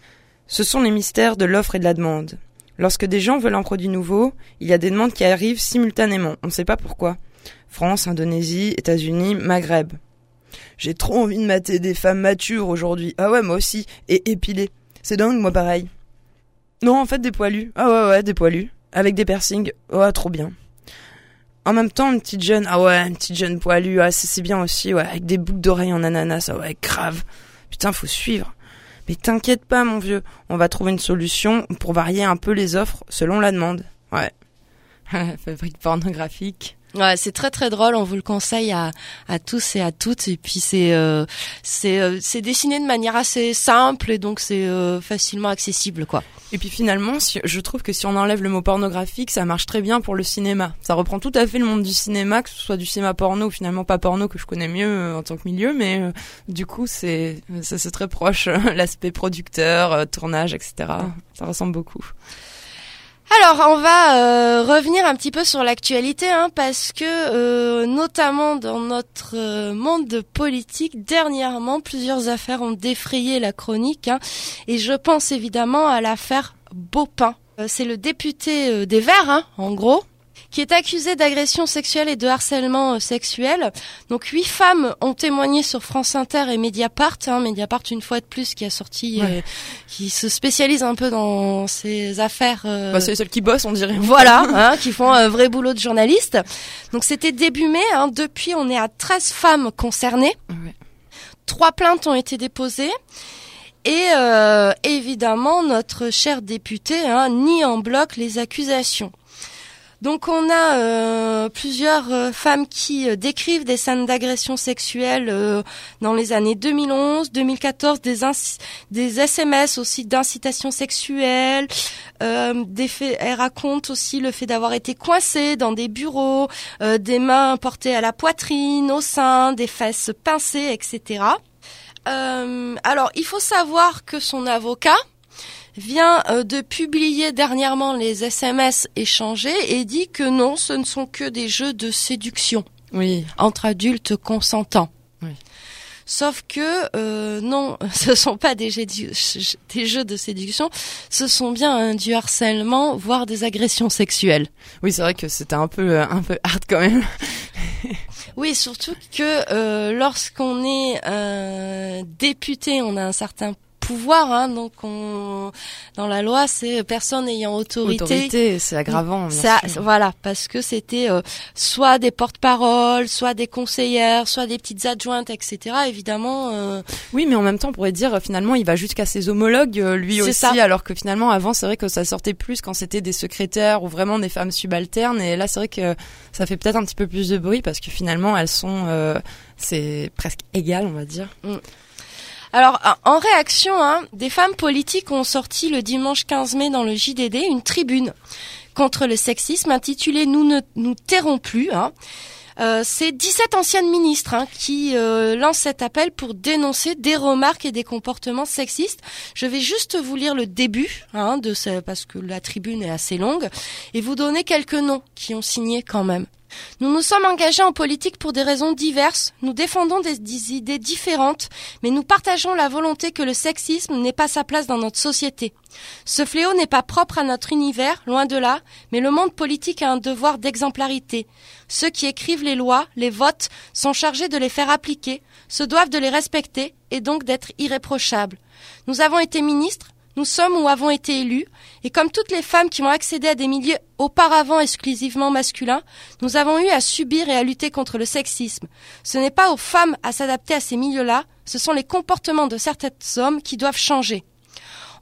Ce sont les mystères de l'offre et de la demande. Lorsque des gens veulent un produit nouveau, il y a des demandes qui arrivent simultanément. On ne sait pas pourquoi. France, Indonésie, États-Unis, Maghreb. J'ai trop envie de mater des femmes matures aujourd'hui. Ah ouais, moi aussi. Et épilées. C'est dingue, moi pareil. Non, en fait, des poilus. Ah ouais, ouais, des poilus. Avec des piercings. Oh, trop bien. En même temps, une petite jeune. Ah ouais, une petite jeune poilue. Ah, c'est bien aussi, ouais. Avec des boucles d'oreilles en ananas. Ah ouais, grave. Putain, faut suivre. Mais t'inquiète pas, mon vieux. On va trouver une solution pour varier un peu les offres selon la demande. Ouais. Fabrique pornographique. Ouais, c'est très très drôle. On vous le conseille à, à tous et à toutes. Et puis c'est euh, c'est euh, c'est dessiné de manière assez simple et donc c'est euh, facilement accessible quoi. Et puis finalement, si, je trouve que si on enlève le mot pornographique, ça marche très bien pour le cinéma. Ça reprend tout à fait le monde du cinéma, que ce soit du cinéma porno ou finalement pas porno que je connais mieux en tant que milieu, mais du coup c'est c'est très proche l'aspect producteur, tournage, etc. Ça ressemble beaucoup. Alors, on va euh, revenir un petit peu sur l'actualité, hein, parce que euh, notamment dans notre euh, monde politique, dernièrement, plusieurs affaires ont défrayé la chronique, hein, et je pense évidemment à l'affaire Beaupin. C'est le député des Verts, hein, en gros, qui est accusé d'agression sexuelle et de harcèlement euh, sexuel. Donc huit femmes ont témoigné sur France Inter et Mediapart. Hein, Mediapart une fois de plus qui a sorti, euh, qui se spécialise un peu dans ces affaires. Euh, bah, c'est celles qui bossent, on dirait. Voilà, hein, qui font un vrai boulot de journaliste. Donc c'était début mai. Hein, depuis, on est à 13 femmes concernées. Trois plaintes ont été déposées. Et euh, évidemment, notre cher député hein, nie en bloc les accusations. Donc on a euh, plusieurs euh, femmes qui euh, décrivent des scènes d'agression sexuelle dans les années 2011, 2014, des, des SMS aussi d'incitation sexuelle. des faits, elles racontent aussi le fait d'avoir été coincées dans des bureaux, des mains portées à la poitrine, au sein, des fesses pincées, etc. alors il faut savoir que son avocat, vient euh, de publier dernièrement les SMS échangés et dit que non, ce ne sont que des jeux de séduction oui. entre adultes consentants. Oui. Sauf que euh, non, ce sont pas des jeux, des jeux de séduction, ce sont bien du harcèlement, voire des agressions sexuelles. Oui, c'est vrai que c'était un peu euh, un peu hard quand même. oui, surtout que lorsqu'on est député, on a un certain pouvoir. Hein, donc, on, dans la loi, c'est personne ayant autorité. Autorité, c'est aggravant. Ça, voilà, parce que c'était euh, soit des porte-paroles, soit des conseillères, soit des petites adjointes, etc. Évidemment. Euh... Oui, mais en même temps, on pourrait dire euh, finalement, il va jusqu'à ses homologues, euh, lui aussi, ça. alors que finalement, avant, c'est vrai que ça sortait plus quand c'était des secrétaires ou vraiment des femmes subalternes. Et là, c'est vrai que ça fait peut-être un petit peu plus de bruit parce que finalement, elles sont, c'est presque égal, on va dire. Mm. Alors, en réaction, hein, des femmes politiques ont sorti le dimanche 15 mai dans le JDD une tribune contre le sexisme intitulée Nous ne nous tairons plus. Hein. Euh, c'est 17 anciennes ministres hein, qui euh, lancent cet appel pour dénoncer des remarques et des comportements sexistes. Je vais juste vous lire le début hein, de ce, parce que la tribune est assez longue et vous donner quelques noms qui ont signé quand même. Nous nous sommes engagés en politique pour des raisons diverses, nous défendons des, idées différentes, mais nous partageons la volonté que le sexisme n'ait pas sa place dans notre société. Ce fléau n'est pas propre à notre univers, loin de là, mais le monde politique a un devoir d'exemplarité. Ceux qui écrivent les lois, les votes, sont chargés de les faire appliquer, se doivent de les respecter et donc d'être irréprochables. Nous avons été ministres, nous sommes ou avons été élus, et comme toutes les femmes qui ont accédé à des milieux auparavant exclusivement masculins, nous avons eu à subir et à lutter contre le sexisme. Ce n'est pas aux femmes à s'adapter à ces milieux-là, ce sont les comportements de certains hommes qui doivent changer.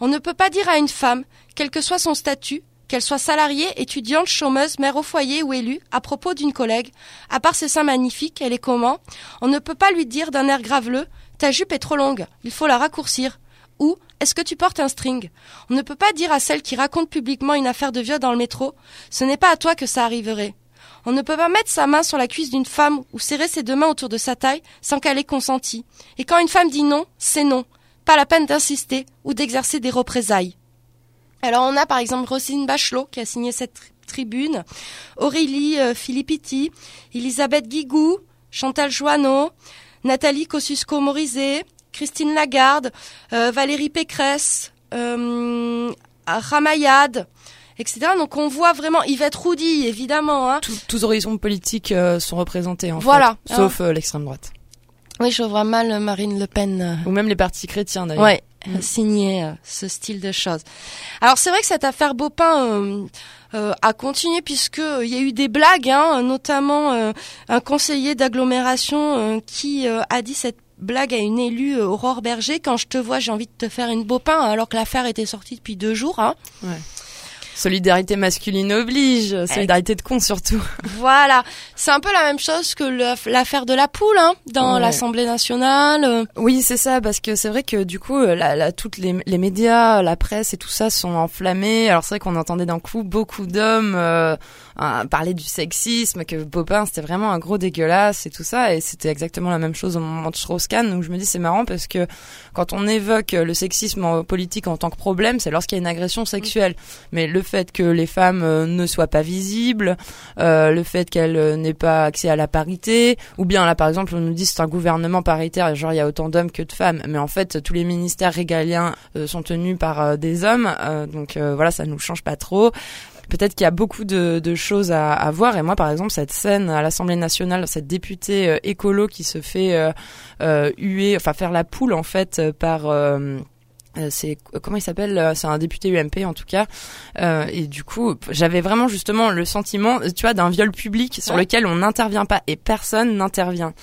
On ne peut pas dire à une femme, quel que soit son statut, qu'elle soit salariée, étudiante, chômeuse, mère au foyer ou élue, à propos d'une collègue, à part ses seins magnifiques, elle est comment? On ne peut pas lui dire d'un air graveleux, ta jupe est trop longue, il faut la raccourcir. Ou est-ce que tu portes un string? On ne peut pas dire à celle qui raconte publiquement une affaire de viol dans le métro Ce n'est pas à toi que ça arriverait. On ne peut pas mettre sa main sur la cuisse d'une femme ou serrer ses deux mains autour de sa taille sans qu'elle ait consenti. Et quand une femme dit non, c'est non. Pas la peine d'insister ou d'exercer des représailles. Alors on a par exemple Roselyne Bachelot qui a signé cette tribune, Aurélie euh, Elisabeth Guigou, Chantal Joanneau, Nathalie Kosciusko-Morizet, Christine Lagarde, euh, Valérie Pécresse, euh, Ramayad, etc. Donc on voit vraiment Yvette Roudy, évidemment. Hein. Tous horizons politiques euh, sont représentés en voilà, fait, sauf euh, l'extrême droite. Oui, je vois mal Marine Le Pen. Ou même les partis chrétiens d'ailleurs. Ouais, mm. signer ce style de choses. Alors c'est vrai que cette affaire euh, a continué puisque il y a eu des blagues, hein, notamment un conseiller d'agglomération qui a dit cette blague à une élue Aurore Berger quand je te vois j'ai envie de te faire une Baupin alors que l'affaire était sortie depuis deux jours. Hein. Solidarité masculine oblige, solidarité de con surtout. Voilà, c'est un peu la même chose que l'affaire de la poule hein, dans l'Assemblée nationale. Oui, c'est ça, parce que c'est vrai que du coup, la, la, toutes les, les, médias, la presse et tout ça sont enflammés. Alors c'est vrai qu'on entendait d'un coup beaucoup d'hommes euh, parler du sexisme, que Popin c'était vraiment un gros dégueulasse et tout ça, et c'était exactement la même chose au moment de Strauss-Kahn. Donc je me dis c'est marrant parce que quand on évoque le sexisme en politique en tant que problème, c'est lorsqu'il y a une agression sexuelle. Mais le fait que les femmes euh, ne soient pas visibles, euh, le fait qu'elles euh, n'aient pas accès à la parité, ou bien là par exemple on nous dit c'est un gouvernement paritaire, genre il y a autant d'hommes que de femmes, mais en fait tous les ministères régaliens sont tenus par des hommes, donc voilà ça nous change pas trop peut-être qu'il y a beaucoup de, choses à, voir. Et moi, par exemple, cette scène à l'Assemblée nationale, cette députée écolo qui se fait huer, enfin faire la poule en fait par c'est comment il s'appelle euh, c'est un député UMP en tout cas. Euh, et du coup j'avais vraiment justement le sentiment tu vois d'un viol public sur lequel on n'intervient pas et personne n'intervient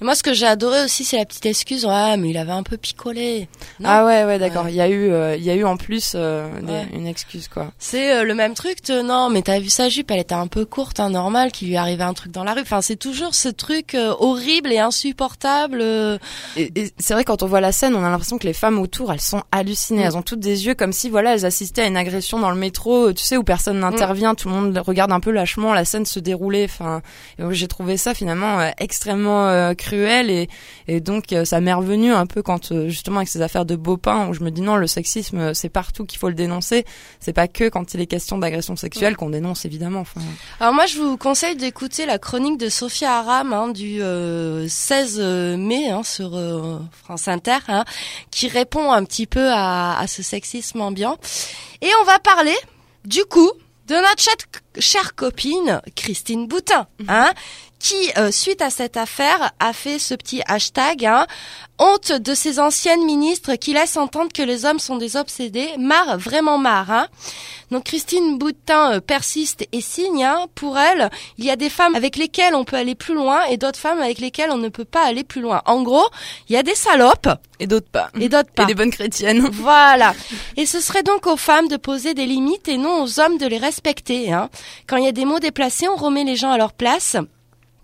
et moi, ce que j'ai adoré aussi, c'est la petite excuse. Ouais, mais il avait un peu picolé. ah ouais, ouais, d'accord. Il y a eu, euh, il y a eu en plus euh, une excuse quoi. C'est euh, le même truc. Non, mais t'as vu sa jupe, elle était un peu courte, hein, normal, qu'il lui arrivait un truc dans la rue. Enfin, c'est toujours ce truc horrible et insupportable. Et, et c'est vrai quand on voit la scène, on a l'impression que les femmes autour, elles sont hallucinées. Mm. Elles ont toutes des yeux comme si, voilà, elles assistaient à une agression dans le métro, tu sais, où personne n'intervient, mm. tout le monde regarde un peu lâchement la scène se dérouler. Enfin, j'ai trouvé ça finalement extrêmement cruel et, et donc euh, ça m'est revenu un peu quand euh, justement avec ces affaires de Beaupin où je me dis non le sexisme euh, c'est partout qu'il faut le dénoncer. C'est pas que quand il est question d'agression sexuelle qu'on dénonce évidemment. Enfin alors moi je vous conseille d'écouter la chronique de Sophia Aram hein, du 16 mai hein, sur France Inter hein, qui répond un petit peu à, à ce sexisme ambiant. Et on va parler du coup de notre chère copine Christine Boutin, hein, qui, euh, suite à cette affaire, a fait ce petit hashtag hein, honte de ces anciennes ministres qui laissent entendre que les hommes sont des obsédés, marre, vraiment marre. Hein. Donc Christine Boutin euh, persiste et signe. Hein. Pour elle, il y a des femmes avec lesquelles on peut aller plus loin et d'autres femmes avec lesquelles on ne peut pas aller plus loin. En gros, il y a des salopes et d'autres pas. Et d'autres pas. Et des bonnes chrétiennes. Voilà. Et ce serait donc aux femmes de poser des limites et non aux hommes de les respecter. Hein. Quand il y a des mots déplacés, on remet les gens à leur place.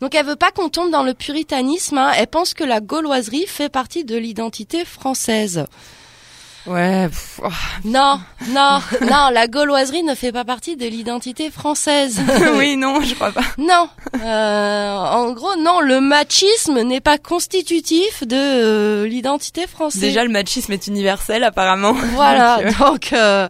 Donc elle veut pas qu'on tombe dans le puritanisme, hein. elle pense que la gauloiserie fait partie de l'identité française. Ouais. Oh. Non, non, non, la gauloiserie ne fait pas partie de l'identité française. oui, non, je crois pas. Non. Euh, en gros, non, le machisme n'est pas constitutif de euh, l'identité française. Déjà, le machisme est universel, apparemment. Voilà. donc, euh,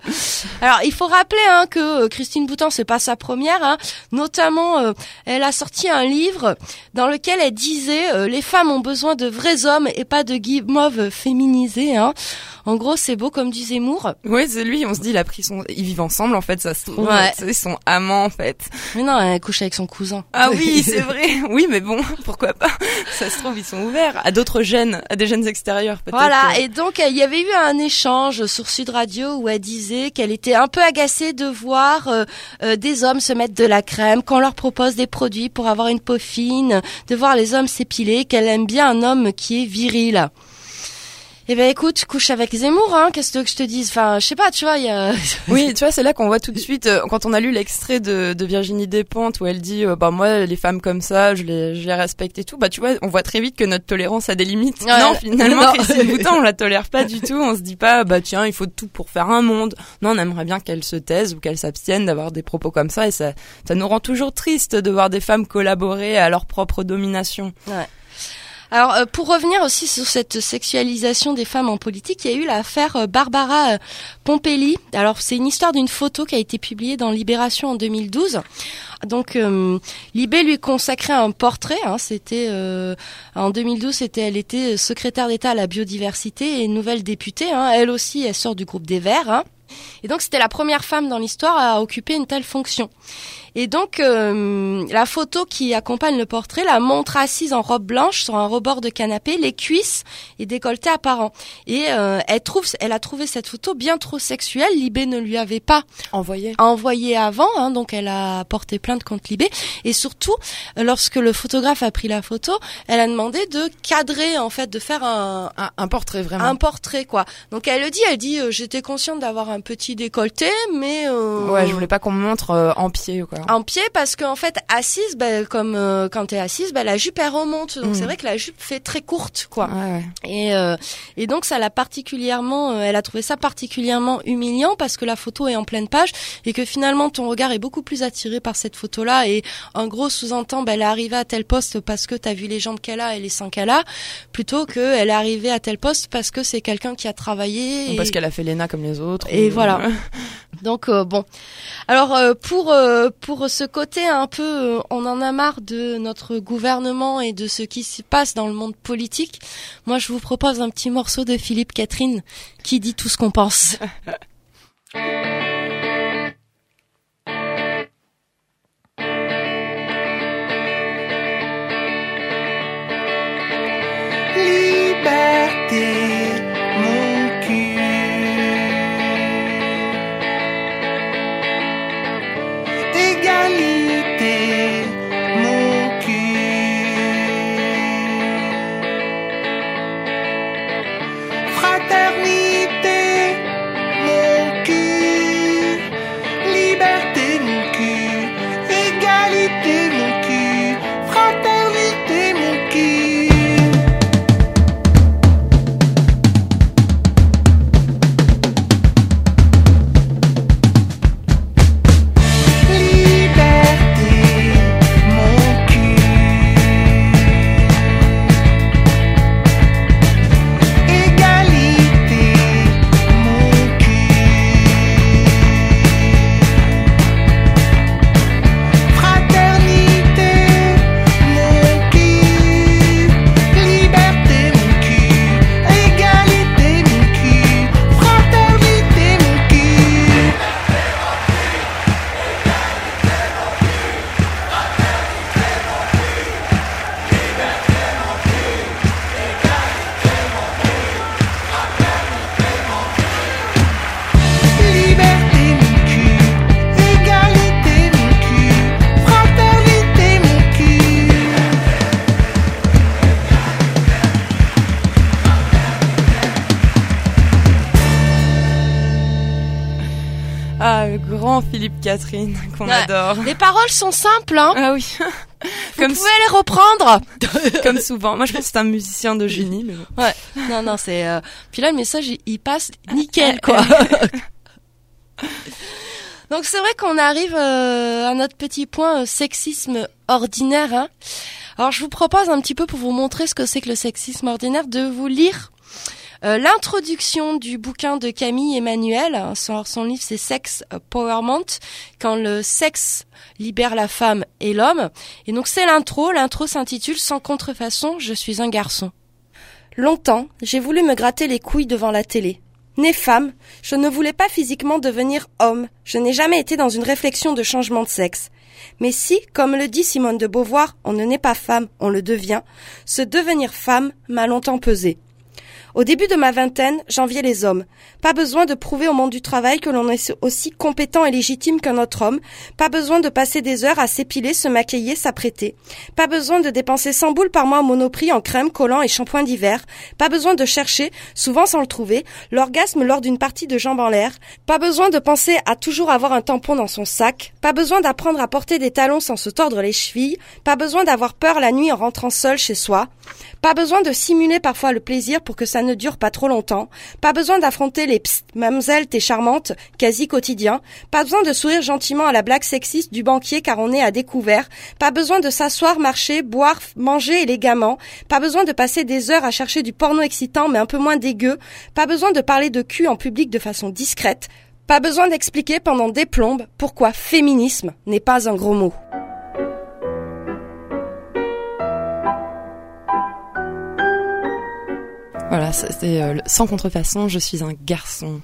alors, il faut rappeler hein, que Christine Boutin, c'est pas sa première. Hein. Notamment, elle a sorti un livre dans lequel elle disait les femmes ont besoin de vrais hommes et pas de guimauves féminisés. Hein. En gros, c'est beau comme du Zemmour. Oui, c'est lui. On se dit, il a pris son, ils vivent ensemble en fait, ça se trouve. C'est son amant en fait. Mais non, elle couche avec son cousin. Ah oui, c'est vrai. Oui, mais bon, pourquoi pas Ça se trouve, ils sont ouverts à d'autres gènes, à des gènes extérieurs peut-être. Voilà. Et donc, il y avait eu un échange sur Sud Radio où elle disait qu'elle était un peu agacée de voir euh, euh, des hommes se mettre de la crème, qu'on leur propose des produits pour avoir une peau fine, de voir les hommes s'épiler, qu'elle aime bien un homme qui est viril. Eh ben écoute, couche avec Zemmour, hein, qu'est-ce que je te dise? Enfin, je sais pas, tu vois, il y a... oui, tu vois, c'est là qu'on voit tout de suite, euh, quand on a lu l'extrait de, de Virginie Despentes, où elle dit, euh, bah moi, les femmes comme ça, je les, je les respecte et tout, bah tu vois, on voit très vite que notre tolérance a des limites. non, finalement, Christine Boutin, on la tolère pas du tout, on se dit pas, bah tiens, il faut tout pour faire un monde. Non, on aimerait bien qu'elle se taise ou qu'elle s'abstienne d'avoir des propos comme ça, et ça, ça nous rend toujours triste de voir des femmes collaborer à leur propre domination. Ouais. Alors, euh, pour revenir aussi sur cette sexualisation des femmes en politique, il y a eu l'affaire euh, Barbara euh, Pompelli. Alors, c'est une histoire d'une photo qui a été publiée dans Libération en 2012. Donc, Libé lui consacrait un portrait. Hein, c'était en 2012, c'était elle était secrétaire d'État à la biodiversité et nouvelle députée. Hein, elle aussi, elle sort du groupe des Verts. Hein. Et donc, c'était la première femme dans l'histoire à occuper une telle fonction. Et donc, euh, la photo qui accompagne le portrait la montre assise en robe blanche sur un rebord de canapé, les cuisses et décolleté apparent. Et euh, elle trouve, elle a trouvé cette photo bien trop sexuelle. Libé ne lui avait pas envoyé, envoyé avant, hein, donc elle a porté plainte contre Libé. Et surtout, lorsque le photographe a pris la photo, elle a demandé de cadrer, en fait, de faire un, un, portrait vraiment, un portrait quoi. Donc elle le dit, elle dit, euh, j'étais consciente d'avoir un petit décolleté, mais ouais, je voulais pas qu'on me montre en pied quoi en pied parce qu'en fait assise ben comme euh, quand t'es assise ben la jupe elle remonte. Donc c'est mm. vrai que la jupe fait très courte quoi. Et euh, et donc ça l'a particulièrement euh, elle a trouvé ça particulièrement humiliant parce que la photo est en pleine page et que finalement ton regard est beaucoup plus attiré par cette photo là et en gros sous-entend ben elle est arrivée à tel poste parce que t'as vu les jambes qu'elle a et les seins qu'elle a plutôt que elle est arrivée à tel poste parce que c'est quelqu'un qui a travaillé ou parce qu'elle a fait l'ENA comme les autres. Et voilà. Donc bon. Alors pour pour pour ce côté un peu, euh, on en a marre de notre gouvernement et de ce qui se passe dans le monde politique. Moi, je vous propose un petit morceau de Philippe Catherine qui dit tout ce qu'on pense. Catherine qu'on adore. Les paroles sont simples, hein. Ah oui. Vous Comme pouvez les reprendre. Comme souvent. Moi, je pense que c'est un musicien de génie, mais bon. Ouais. Non, non, c'est. Euh, puis là, le message, il passe nickel, quoi. Donc c'est vrai qu'on arrive euh, à notre petit point euh, sexisme ordinaire. Hein. Alors je vous propose un petit peu pour vous montrer ce que c'est que le sexisme ordinaire de vous lire l'introduction du bouquin de Camille Emmanuel, hein, son, livre c'est Sex Powerment, quand le sexe libère la femme et l'homme. Et donc c'est l'intro, l'intro s'intitule Sans contrefaçon, je suis un garçon. Longtemps, j'ai voulu me gratter les couilles devant la télé. Né femme, je ne voulais pas physiquement devenir homme, je n'ai jamais été dans une réflexion de changement de sexe. Mais si, comme le dit Simone de Beauvoir, on ne naît pas femme, on le devient, ce devenir femme m'a longtemps pesé. Au début de ma vingtaine, j'enviais les hommes. Pas besoin de prouver au monde du travail que l'on est aussi compétent et légitime qu'un autre homme. Pas besoin de passer des heures à s'épiler, se maquiller, s'apprêter. Pas besoin de dépenser 100 boules par mois au monoprix en crème, collant et shampoing d'hiver. Pas besoin de chercher, souvent sans le trouver, l'orgasme lors d'une partie de jambes en l'air. Pas besoin de penser à toujours avoir un tampon dans son sac. Pas besoin d'apprendre à porter des talons sans se tordre les chevilles. Pas besoin d'avoir peur la nuit en rentrant seul chez soi. Pas besoin de simuler parfois le plaisir pour que ça ne dure pas trop longtemps. Pas besoin d'affronter les psst, mademoiselle, t'es charmante, quasi quotidien. Pas besoin de sourire gentiment à la blague sexiste du banquier car on est à découvert. Pas besoin de s'asseoir, marcher, boire, manger élégamment. Pas besoin de passer des heures à chercher du porno excitant mais un peu moins dégueu. Pas besoin de parler de cul en public de façon discrète. Pas besoin d'expliquer pendant des plombes pourquoi féminisme n'est pas un gros mot. C'est euh, sans contrefaçon, je suis un garçon.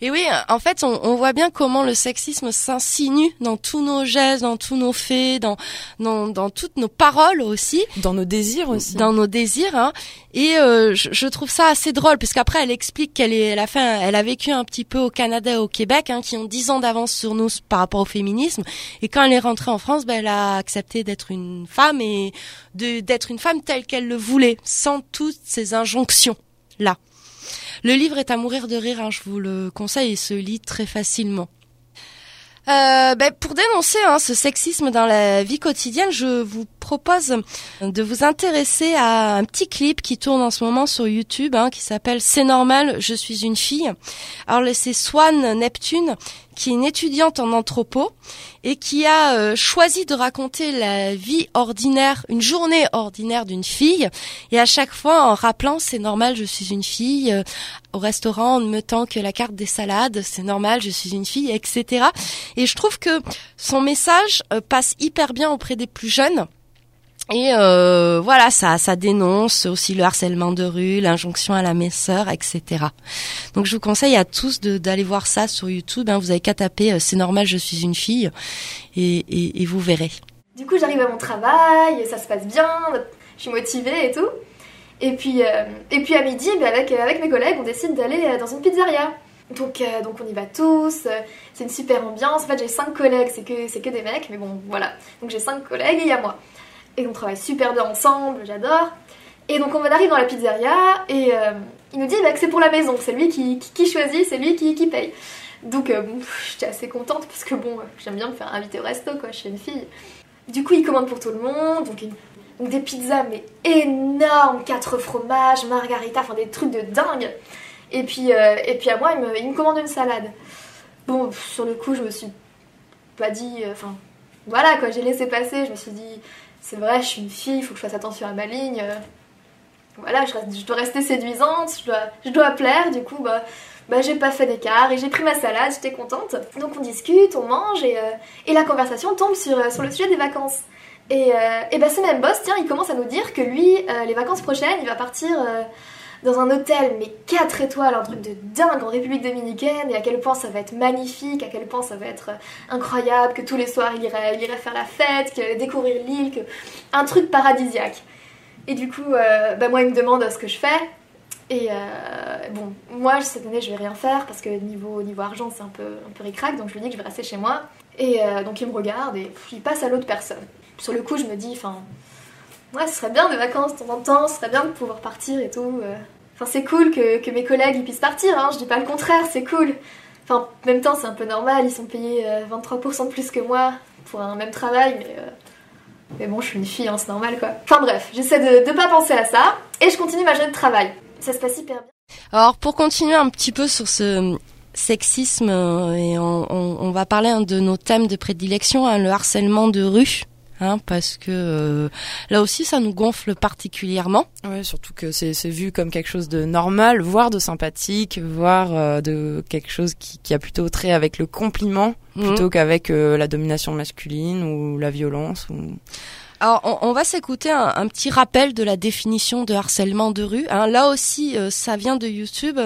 Et oui, en fait, on, on voit bien comment le sexisme s'insinue dans tous nos gestes, dans tous nos faits, dans, dans, dans toutes nos paroles aussi. Dans nos désirs aussi. Dans nos désirs. Hein. Et euh, je, je, trouve ça assez drôle, puisqu'après, elle explique qu'elle est, elle a fait, elle a vécu un petit peu au Canada et au Québec, hein, qui ont dix ans d'avance sur nous par rapport au féminisme. Et quand elle est rentrée en France, ben, elle a accepté d'être une femme et de d'être une femme telle qu'elle le voulait, sans toutes ces injonctions Le livre est à mourir de rire, hein, je vous le conseille, il se lit très facilement. Euh, ben, pour dénoncer hein, ce sexisme dans la vie quotidienne, je vous propose de vous intéresser à un petit clip qui tourne en ce moment sur YouTube, hein, qui s'appelle C'est normal, je suis une fille. Alors c'est Swan Neptune qui est une étudiante en anthropo et qui a euh, choisi de raconter la vie ordinaire, une journée ordinaire d'une fille, et à chaque fois en rappelant c'est normal, je suis une fille, euh, au restaurant on ne me tend que la carte des salades, c'est normal, je suis une fille, etc. Et je trouve que son message euh, passe hyper bien auprès des plus jeunes. Et euh, voilà, ça, ça dénonce aussi le harcèlement de rue, l'injonction à la messeur, etc. Donc je vous conseille à tous d'aller voir ça sur YouTube. Hein. Vous avez qu'à taper euh, "C'est normal, je suis une fille" et, et, vous verrez. Du coup, j'arrive à mon travail, ça se passe bien, je suis motivée et tout. Et puis, euh, et puis à midi, bah, avec, avec mes collègues, on décide d'aller dans une pizzeria. Donc, donc on y va tous, c'est une super ambiance. En fait, j'ai cinq collègues, c'est que, que des mecs, mais bon, voilà. Donc j'ai cinq collègues et il y a moi et on travaille super bien ensemble, j'adore. Et donc on arrive dans la pizzeria et euh, il nous dit bah, que c'est pour la maison, c'est lui qui, qui, choisit, c'est lui qui, paye. Donc euh, j'étais assez contente parce que bon, j'aime bien me faire inviter au resto quoi, je suis une fille. Du coup il commande pour tout le monde, donc, des pizzas mais énormes, quatre fromages, margarita, enfin des trucs de dingue. Et puis, euh, et puis à moi il me, il me commande une salade. Bon, sur le coup je me suis pas dit, enfin voilà quoi, j'ai laissé passer, je me suis dit c'est vrai, je suis une fille, il faut que je fasse attention à ma ligne. Voilà, je, dois rester séduisante, je dois, je dois plaire, du coup, bah, bah j'ai pas fait d'écart et j'ai pris ma salade, j'étais contente. Donc on discute, on mange et, euh, la conversation tombe sur, euh, sur le sujet des vacances. Et, euh, et bah ce même boss, tiens, il commence à nous dire que lui, les vacances prochaines, il va partir dans un hôtel, mais 4 étoiles, un truc de dingue en République Dominicaine, et à quel point ça va être magnifique, à quel point ça va être euh, incroyable, que tous les soirs il irait, faire la fête, qu'il allait découvrir l'île, que... un truc paradisiaque. Et du coup, euh, bah moi il me demande ce que je fais, et euh, bon, moi cette année je vais rien faire parce que niveau, argent c'est un peu, un peu ric donc je lui dis que je vais rester chez moi. Et donc il me regarde et il passe à l'autre personne. Sur le coup je me dis, enfin, ouais, ce serait bien des vacances de temps en temps, ce serait bien de pouvoir partir et tout. Euh. Enfin, c'est cool que, mes collègues puissent partir, hein, je dis pas le contraire, c'est cool. Enfin, en même temps, c'est un peu normal, ils sont payés 23% euh, de plus que moi pour un même travail, mais, euh, mais bon, je suis une fille, hein, c'est normal quoi. Enfin bref, j'essaie de, de pas penser à ça et je continue ma journée de travail. Ça se passe hyper bien. Alors, pour continuer un petit peu sur ce sexisme, et on, va parler un de nos thèmes de prédilection, hein, le harcèlement de rue. Hein, parce que euh, là aussi ça nous gonfle particulièrement. Ouais, surtout que c'est vu comme quelque chose de normal, voire de sympathique, voire euh, de quelque chose qui, qui, a plutôt trait avec le compliment mhm. plutôt qu'avec euh, la domination masculine ou la violence. Ou... Alors, on, va s'écouter un, petit rappel de la définition de harcèlement de rue. Hein. Là aussi, euh, ça vient de YouTube.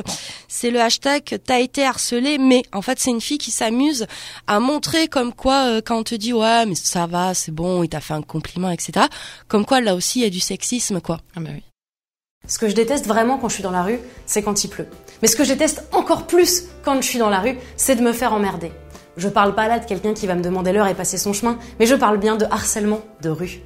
C'est le hashtag "t'as été harcelé", mais en fait, c'est une fille qui s'amuse à montrer comme quoi, euh, quand on te dit ouais, mais ça va, c'est bon, il t'a fait un compliment, etc. Comme quoi, là aussi, il y a du sexisme, quoi. Ah bah oui. Ce que je déteste vraiment quand je suis dans la rue, c'est quand il pleut. Mais ce que je déteste encore plus quand je suis dans la rue, c'est de me faire emmerder. Je parle pas là de quelqu'un qui va me demander l'heure et passer son chemin, mais je parle bien de harcèlement de rue.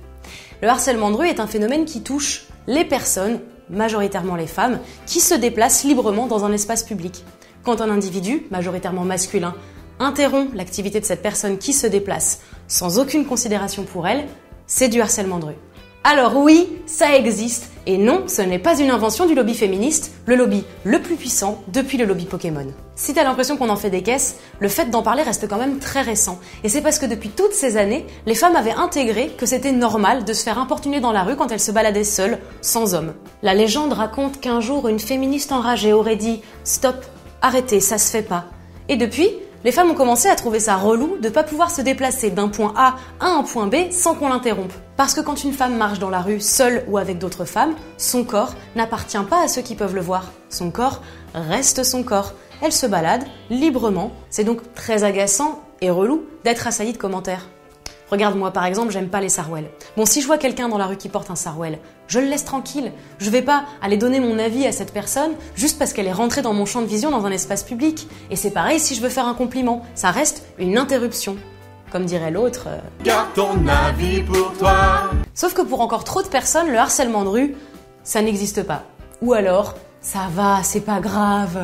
Le harcèlement de rue est un phénomène qui touche les personnes, majoritairement les femmes, qui se déplacent librement dans un espace public. Quand un individu, majoritairement masculin, interrompt l'activité de cette personne qui se déplace sans aucune considération pour elle, c'est du harcèlement de rue. Alors oui, ça existe, et non, ce n'est pas une invention du lobby féministe, le lobby le plus puissant depuis le lobby Pokémon. Si t'as l'impression qu'on en fait des caisses, le fait d'en parler reste quand même très récent. Et c'est parce que depuis toutes ces années, les femmes avaient intégré que c'était normal de se faire importuner dans la rue quand elles se baladaient seules, sans hommes. La légende raconte qu'un jour, une féministe enragée aurait dit Stop, arrêtez, ça se fait pas. Et depuis, les femmes ont commencé à trouver ça relou de pas pouvoir se déplacer d'un point A à un point B sans qu'on l'interrompe. Parce que quand une femme marche dans la rue seule ou avec d'autres femmes, son corps n'appartient pas à ceux qui peuvent le voir. Son corps reste son corps. Elle se balade librement. C'est donc très agaçant et relou d'être assaillie de commentaires. Regarde moi par exemple, j'aime pas les sarouels. Bon, si je vois quelqu'un dans la rue qui porte un sarouel, je le laisse tranquille. Je vais pas aller donner mon avis à cette personne juste parce qu'elle est rentrée dans mon champ de vision dans un espace public. Et c'est pareil si je veux faire un compliment, ça reste une interruption. Comme dirait l'autre. euh, Garde ton avis pour toi. Sauf que pour encore trop de personnes, le harcèlement de rue, ça n'existe pas. Ou alors, ça va, c'est pas grave,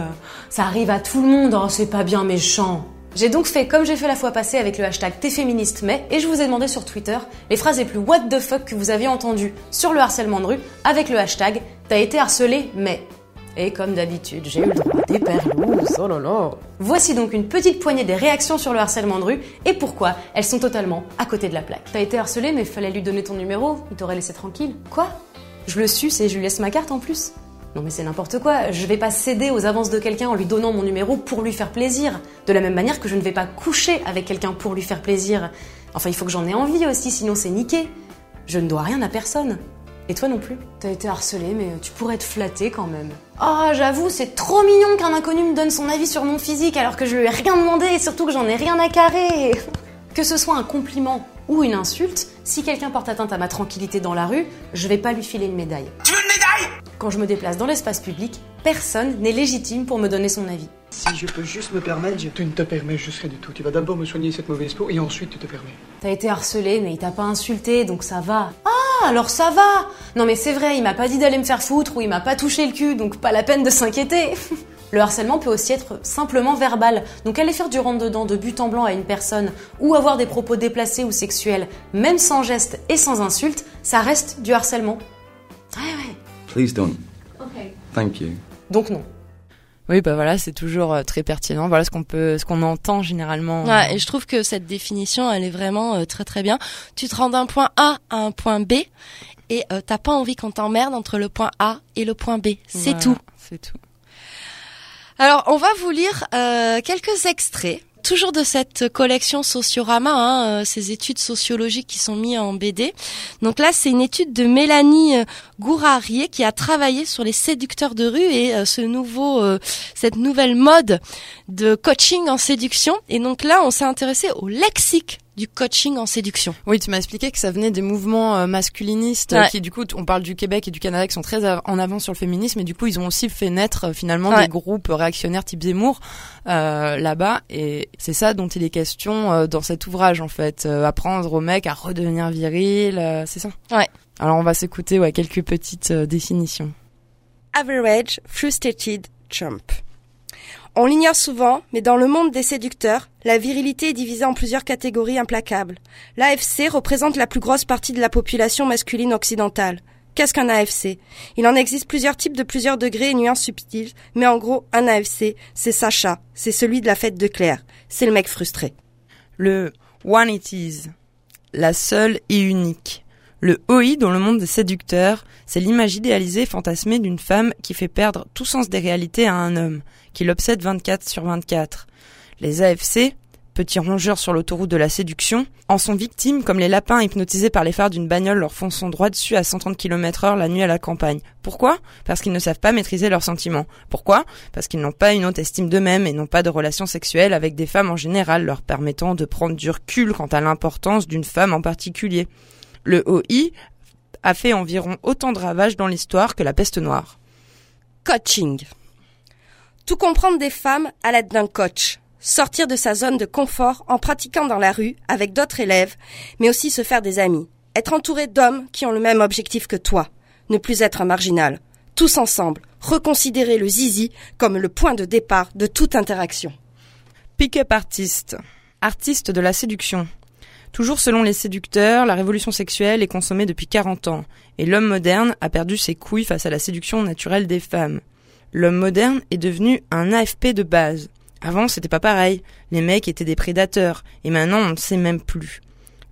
ça arrive à tout le monde, oh, c'est pas bien méchant. J'ai donc fait comme j'ai fait la fois passée avec le hashtag T'es mais et je vous ai demandé sur Twitter les phrases les plus what the fuck que vous aviez entendues sur le harcèlement de rue avec le hashtag T'as été harcelé mais. Et comme d'habitude, j'ai eu le droit des perlouses, oh là là. Voici donc une petite poignée des réactions sur le harcèlement de rue et pourquoi elles sont totalement à côté de la plaque. T'as été harcelé mais fallait lui donner ton numéro, il t'aurait laissé tranquille. Quoi? Je le suce et je lui laisse ma carte en plus? Non mais c'est n'importe quoi, je vais pas céder aux avances de quelqu'un en lui donnant mon numéro pour lui faire plaisir. De la même manière que je ne vais pas coucher avec quelqu'un pour lui faire plaisir. Enfin, il faut que j'en ai envie aussi, sinon c'est niqué. Je ne dois rien à personne. Et toi non plus T'as été harcelé, mais tu pourrais être flatté quand même. Oh, j'avoue, c'est trop mignon qu'un inconnu me donne son avis sur mon physique alors que je lui ai rien demandé et surtout que j'en ai rien à carrer. Que ce soit un compliment ou une insulte, si quelqu'un porte atteinte à ma tranquillité dans la rue, je vais pas lui filer une médaille. Tu veux une médaille? Quand je me déplace dans l'espace public, personne n'est légitime pour me donner son avis. Si je peux juste me permettre, je... Tu ne te permets juste rien du tout. Tu vas d'abord me soigner cette mauvaise peau et ensuite tu te permets. T'as été harcelé, mais il t'a pas insulté, donc ça va. Ah, alors ça va Non mais c'est vrai, il m'a pas dit d'aller me faire foutre ou il m'a pas touché le cul, donc pas la peine de s'inquiéter. Le harcèlement peut aussi être simplement verbal, donc aller faire du rentre-dedans de but en blanc à une personne ou avoir des propos déplacés ou sexuels, même sans geste et sans insulte, ça reste du harcèlement. Ouais, ouais. Please don't. Thank you. Donc non. Oui, bah voilà, c'est toujours euh, très pertinent. Voilà ce qu'on peut, ce qu'on entend généralement. Ouais, et je trouve que cette définition, elle est vraiment euh, très très bien. Tu te rends d'un point A à un point B et euh, t'as pas envie qu'on t'emmerde entre le point A et le point B. C'est Voilà, tout. C'est tout. Alors, on va vous lire euh, quelques extraits. Toujours de cette collection Sociorama, hein, euh, ces études sociologiques qui sont mises en BD. Donc là, c'est une étude de Mélanie euh, Gourarier qui a travaillé sur les séducteurs de rue et euh, ce nouveau, euh, cette nouvelle mode de coaching en séduction. Et donc là, on s'est intéressé au lexique du coaching en séduction. Oui, tu m'as expliqué que ça venait des mouvements euh, masculinistes euh, Ouais. qui, du coup, on parle du Québec et du Canada qui sont très en avant sur le féminisme, et du coup, ils ont aussi fait naître euh, finalement Ouais. des groupes réactionnaires type Zemmour euh, là-bas, et c'est ça dont il est question euh, dans cet ouvrage en fait, euh, apprendre aux mecs à redevenir viril, euh, c'est ça? Ouais. Alors on va s'écouter ouais quelques petites euh, définitions. Average Frustrated Trump. On l'ignore souvent, mais dans le monde des séducteurs, la virilité est divisée en plusieurs catégories implacables. L'AFC représente la plus grosse partie de la population masculine occidentale. Qu'est-ce qu'un AFC Il en existe plusieurs types de plusieurs degrés et nuances subtiles, mais en gros, un AFC, c'est Sacha, c'est celui de la fête de Claire, c'est le mec frustré. Le one it is, la seule et unique. Le OI dans le monde des séducteurs, c'est l'image idéalisée et fantasmée d'une femme qui fait perdre tout sens des réalités à un homme, qui l'obsède 24 sur 24. Les AFC, petits rongeurs sur l'autoroute de la séduction, en sont victimes comme les lapins hypnotisés par les phares d'une bagnole leur fonçant droit dessus à 130 km heure la nuit à la campagne. Pourquoi? Parce qu'ils ne savent pas maîtriser leurs sentiments. Pourquoi? Parce qu'ils n'ont pas une haute estime d'eux-mêmes et n'ont pas de relations sexuelles avec des femmes en général, leur permettant de prendre du recul quant à l'importance d'une femme en particulier. Le OI a fait environ autant de ravages dans l'histoire que la peste noire. Coaching. Tout comprendre des femmes à l'aide d'un coach. Sortir de sa zone de confort en pratiquant dans la rue avec d'autres élèves, mais aussi se faire des amis. Être entouré d'hommes qui ont le même objectif que toi. Ne plus être un marginal. Tous ensemble, reconsidérer le zizi comme le point de départ de toute interaction. Pick-up artiste. Artiste de la séduction. Toujours selon les séducteurs, la révolution sexuelle est consommée depuis 40 ans, et l'homme moderne a perdu ses couilles face à la séduction naturelle des femmes. L'homme moderne est devenu un AFP de base. Avant, c'était pas pareil. Les mecs étaient des prédateurs, et maintenant on ne sait même plus.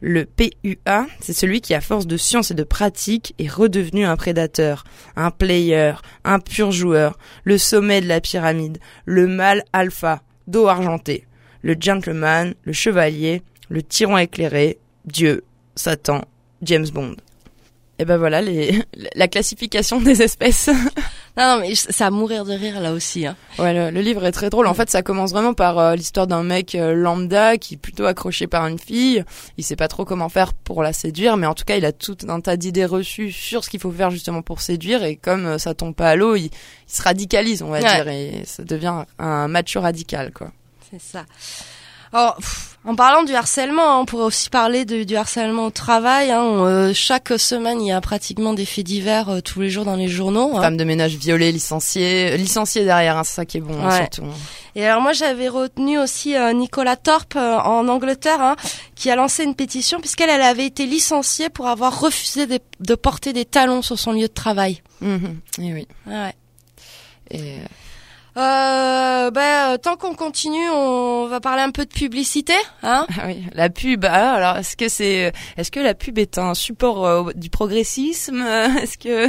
Le PUA, c'est celui qui, à force de science et de pratique, est redevenu un prédateur, un player, un pur joueur, le sommet de la pyramide, le mâle alpha, dos argenté, le gentleman, le chevalier, le tyran éclairé, Dieu, Satan, James Bond. Et ben voilà les, la classification des espèces. Non, non, mais ça à mourir de rire là aussi. Hein. Ouais, le, le livre est très drôle. En fait, ça commence vraiment par euh, l'histoire d'un mec euh, lambda qui est plutôt accroché par une fille. Il sait pas trop comment faire pour la séduire, mais en tout cas, il a tout un tas d'idées reçues sur ce qu'il faut faire justement pour séduire. Et comme euh, ça tombe pas à l'eau, il, il se radicalise, on va Ouais. dire, et ça devient un macho radical, quoi. C'est ça. Alors, pff, en parlant du harcèlement, hein, on pourrait aussi parler de- du harcèlement au travail. Hein. Euh, chaque semaine, il y a pratiquement des faits divers euh, tous les jours dans les journaux. hein. Femme de ménage violée, licenciée, licenciée derrière, hein, c'est ça qui est bon, hein, Ouais. surtout. Et alors moi j'avais retenu aussi euh, Nicolas Thorpe euh, en Angleterre hein, qui a lancé une pétition puisqu'elle elle avait été licenciée pour avoir refusé de, de porter des talons sur son lieu de travail. Mhm. Et oui. Ouais. Et Euh, euh, tant qu'on continue, on va parler un peu de publicité, hein Ah oui, la pub. ah, alors, est-ce que c'est, est-ce que la pub est un support euh, du progressisme euh, Est-ce que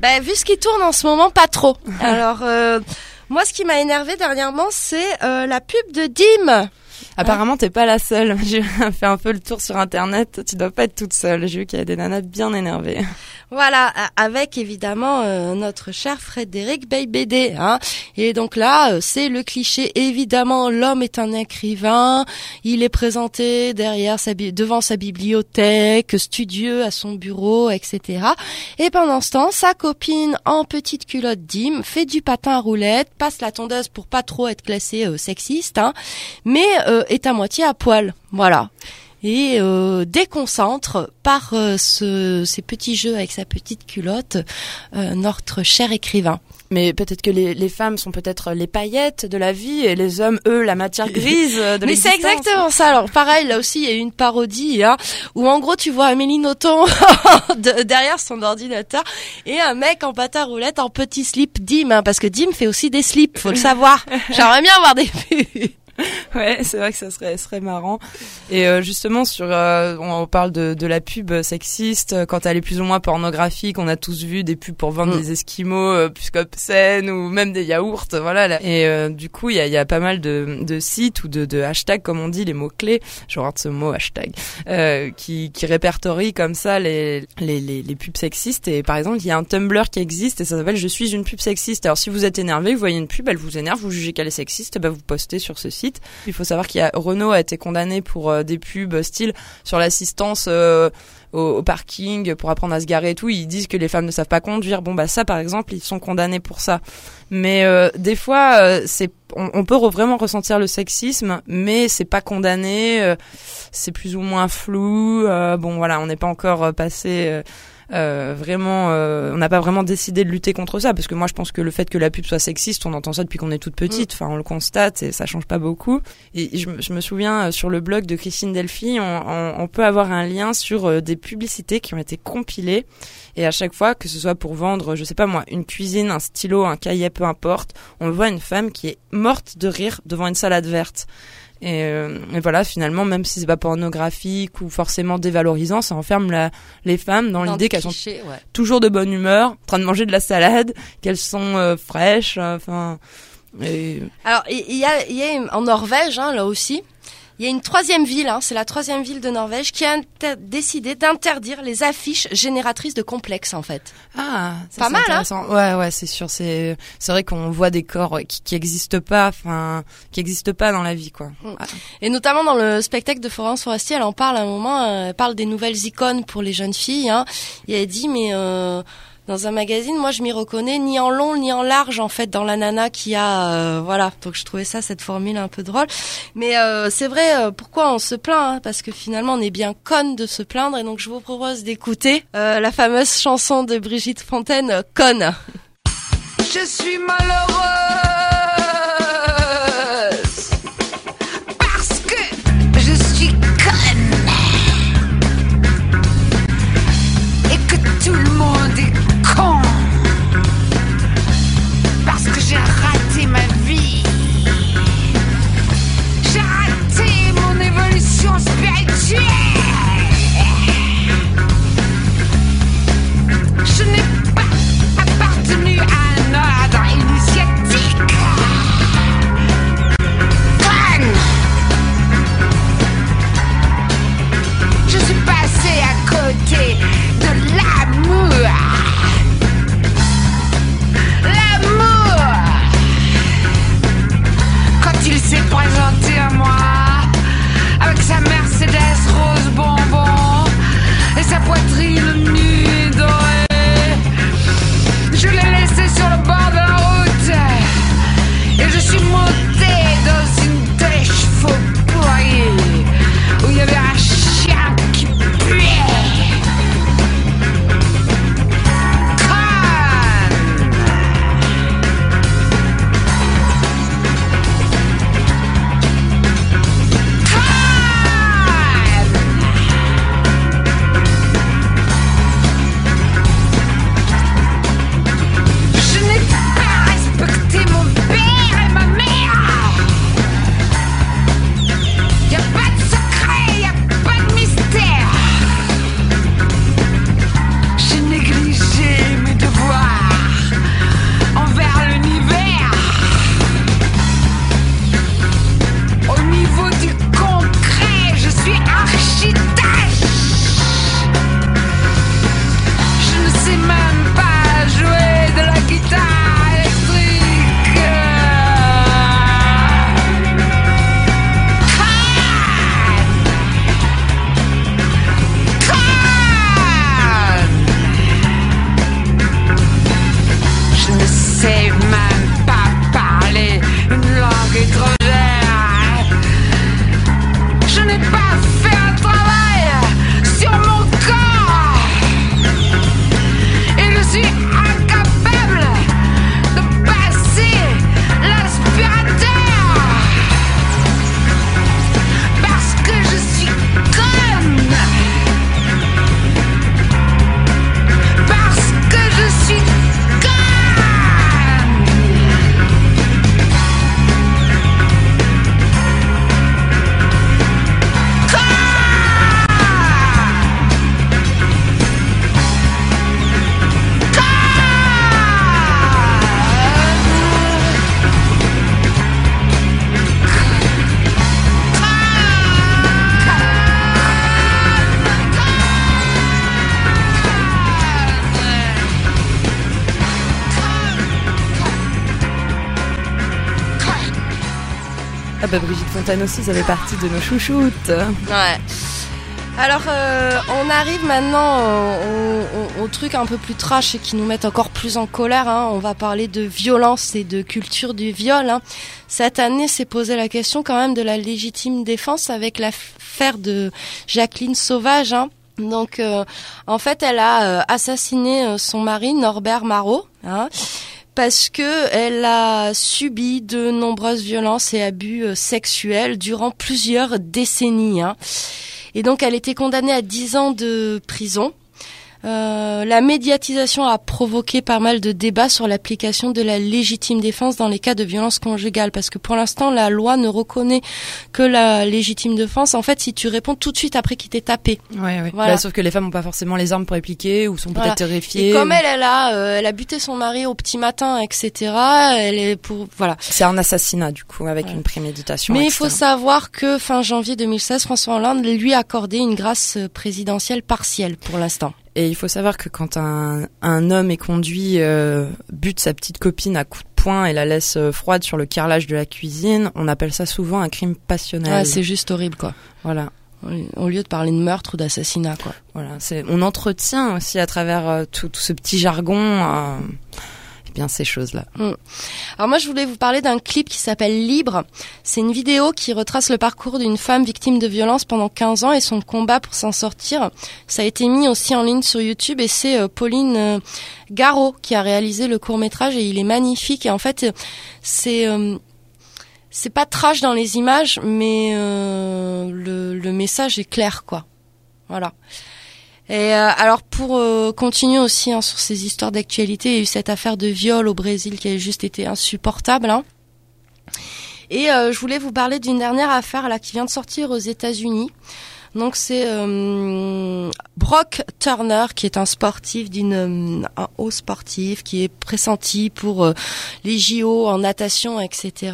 Ben, vu ce qui tourne en ce moment, pas trop. Alors, euh, moi, ce qui m'a énervé dernièrement, c'est euh, la pub de Dim. apparemment t'es pas la seule. J'ai fait un peu le tour sur internet. Tu dois pas être toute seule. J'ai vu qu'il y a des nanas bien énervées. Voilà, avec évidemment euh, notre cher Frédéric Beigbeder. Hein. Et donc là, euh, c'est le cliché. Évidemment, l'homme est un écrivain. Il est présenté derrière sa devant sa bibliothèque, studieux à son bureau, etc. Et pendant ce temps, sa copine en petite culotte Dim fait du patin à roulette, passe la tondeuse pour pas trop être classée euh, sexiste, hein, mais euh, est à moitié à poil. Voilà et euh, déconcentre par euh, ce, ces petits jeux avec sa petite culotte euh, notre cher écrivain. Mais peut-être que les, les femmes sont peut-être les paillettes de la vie et les hommes, eux, la matière grise de Mais c'est exactement ça. Alors pareil, là aussi il y a eu une parodie hein, où en gros tu vois Amélie Nothomb de- derrière son ordinateur et un mec en patin à roulette en petit slip Dim, hein, parce que Dim fait aussi des slips, faut le savoir. J'aimerais bien avoir des pubs. Ouais, c'est vrai que ça serait, serait marrant. Et euh, justement, sur, euh, on parle de, de la pub sexiste, quand elle est plus ou moins pornographique, on a tous vu des pubs pour vendre Mm. des esquimaux euh, plus qu'obscènes ou même des yaourts, voilà. là. Et euh, du coup, il y a, il y a pas mal de, de sites ou de, de hashtags, comme on dit, les mots-clés, je regarde ce mot hashtag, qui, qui répertorient comme ça les, les, les, les pubs sexistes. Et par exemple, il y a un Tumblr qui existe et ça s'appelle Je suis une pub sexiste. Alors si vous êtes énervé, vous voyez une pub, elle vous énerve, vous jugez qu'elle est sexiste, bah, vous postez sur ce site. Il faut savoir qu'il y a Renault a été condamné pour euh, des pubs style sur l'assistance euh, au, parking pour apprendre à se garer et tout. Ils disent que les femmes ne savent pas conduire. Bon bah ça par exemple, ils sont condamnés pour ça. Mais euh, des fois, c'est on, peut vraiment ressentir le sexisme, mais c'est pas condamné. c'est plus ou moins flou. bon voilà, on n'est pas encore passé. Euh, vraiment, euh, on n'a pas vraiment décidé de lutter contre ça parce que moi je pense que le fait que la pub soit sexiste, on entend ça depuis qu'on est toute petite. Enfin, on le constate et ça change pas beaucoup. Et je, me- je me souviens euh, sur le blog de Christine Delphi, on, on- on peut avoir un lien sur euh, des publicités qui ont été compilées et à chaque fois que ce soit pour vendre, je sais pas moi, une cuisine, un stylo, un cahier, peu importe, on voit une femme qui est morte de rire devant une salade verte. Et, euh, et voilà, finalement, même si c'est pas pornographique ou forcément dévalorisant, ça enferme la, les femmes dans, Dans l'idée qu'elles sont ouais. toujours de bonne humeur, en train de manger de la salade, qu'elles sont euh, fraîches, euh, enfin. et- Alors, il il y a, y a en Norvège, hein, là aussi, il y a une troisième ville, hein, c'est la troisième ville de Norvège, qui a décidé d'interdire les affiches génératrices de complexes, en fait. Ah, ça, Pas mal, hein. Ouais, ouais, c'est sûr. C'est, c'est vrai qu'on voit des corps qui, qui existent pas, enfin, qui existent pas dans la vie, quoi. Mm. Ah. Et notamment dans le spectacle de Florence Forestier, elle en parle à un moment, euh, elle parle des nouvelles icônes pour les jeunes filles, hein, et elle dit, mais... Euh, dans un magazine, moi je m'y reconnais ni en long ni en large en fait dans la nana qui a euh, voilà. Donc je trouvais ça cette formule un peu drôle. Mais euh, c'est vrai euh, pourquoi on se plaint hein, parce que finalement on est bien conne de se plaindre. Et donc je vous propose d'écouter euh, la fameuse chanson de Brigitte Fontaine euh, conne. Je suis malheureuse Fontaine aussi, ça fait partie de nos chouchoutes. Ouais. Alors, euh, on arrive maintenant au, truc un peu plus trash et qui nous met encore plus en colère. hein. On va parler de violence et de culture du viol. hein. Cette année, s'est posé la question quand même de la légitime défense avec l'affaire de Jacqueline Sauvage. hein. Donc, euh, en fait, elle a euh, assassiné euh, son mari Norbert Marot. hein, parce que elle a subi de nombreuses violences et abus euh, sexuels durant plusieurs décennies. hein. Et donc elle était condamnée à 10 ans de prison. Euh, la médiatisation a provoqué pas mal de débats sur l'application de la légitime défense dans les cas de violence conjugale parce que pour l'instant la loi ne reconnaît que la légitime défense en fait si tu réponds tout de suite après qu'il t'ait tapé. Ouais, ouais. Voilà. Bah, sauf que les femmes n'ont pas forcément les armes pour répliquer ou sont peut-être terrifiées. Et comme elle elle a euh, elle a buté son mari au petit matin etc. Elle est pour voilà. C'est un assassinat du coup avec Ouais. une préméditation. Mais il faut savoir que fin janvier 2016, François Hollande lui a accordé une grâce euh, présidentielle partielle pour l'instant. Et il faut savoir que quand un, un homme est conduit, euh, bute sa petite copine à coups de poing et la laisse euh, froide sur le carrelage de la cuisine, on appelle ça souvent un crime passionnel. Ouais, c'est juste horrible quoi. voilà, Au lieu de parler de meurtre ou d'assassinat quoi. voilà. C'est, on entretient aussi à travers euh, tout, tout ce petit jargon, euh, bien ces choses-là. Alors moi je voulais vous parler d'un clip qui s'appelle Libre. C'est une vidéo qui retrace le parcours d'une femme victime de violence pendant 15 ans et son combat pour s'en sortir. Ça a été mis aussi en ligne sur YouTube et c'est euh, Pauline euh, Garot qui a réalisé le court métrage et il est magnifique et en fait c'est euh, c'est pas trash dans les images mais euh, le, le message est clair quoi. Voilà. Et euh, alors pour euh, continuer aussi hein, sur ces histoires d'actualité, il y a eu cette affaire de viol au Brésil qui a juste été insupportable. hein. Et euh, je voulais vous parler d'une dernière affaire là qui vient de sortir aux États-Unis. Donc c'est euh, Brock Turner qui est un sportif d'une un haut sportif qui est pressenti pour les JO en natation etc.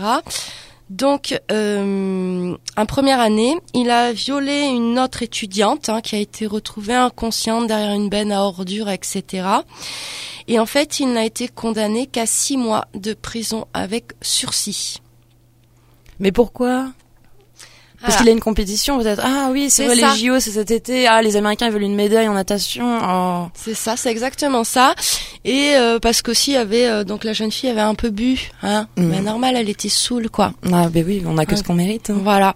Donc, euh, en première année, il a violé une autre étudiante hein, qui a été retrouvée inconsciente derrière une benne à ordures, etc. Et en fait, il n'a été condamné qu'à six mois de prison avec sursis. Mais pourquoi? Parce Voilà. qu'il a une compétition peut-être. Ah oui, c'est vrai, ça. les JO c'est cet été. Ah, les Américains veulent une médaille en natation. Oh. C'est ça, c'est exactement ça. Et euh, parce qu'aussi, avait euh, donc la jeune fille avait un peu bu, hein. Mhm. Mais normal, elle était saoule, quoi. Ah ben oui, on a que Ouais. ce qu'on mérite. hein. Voilà.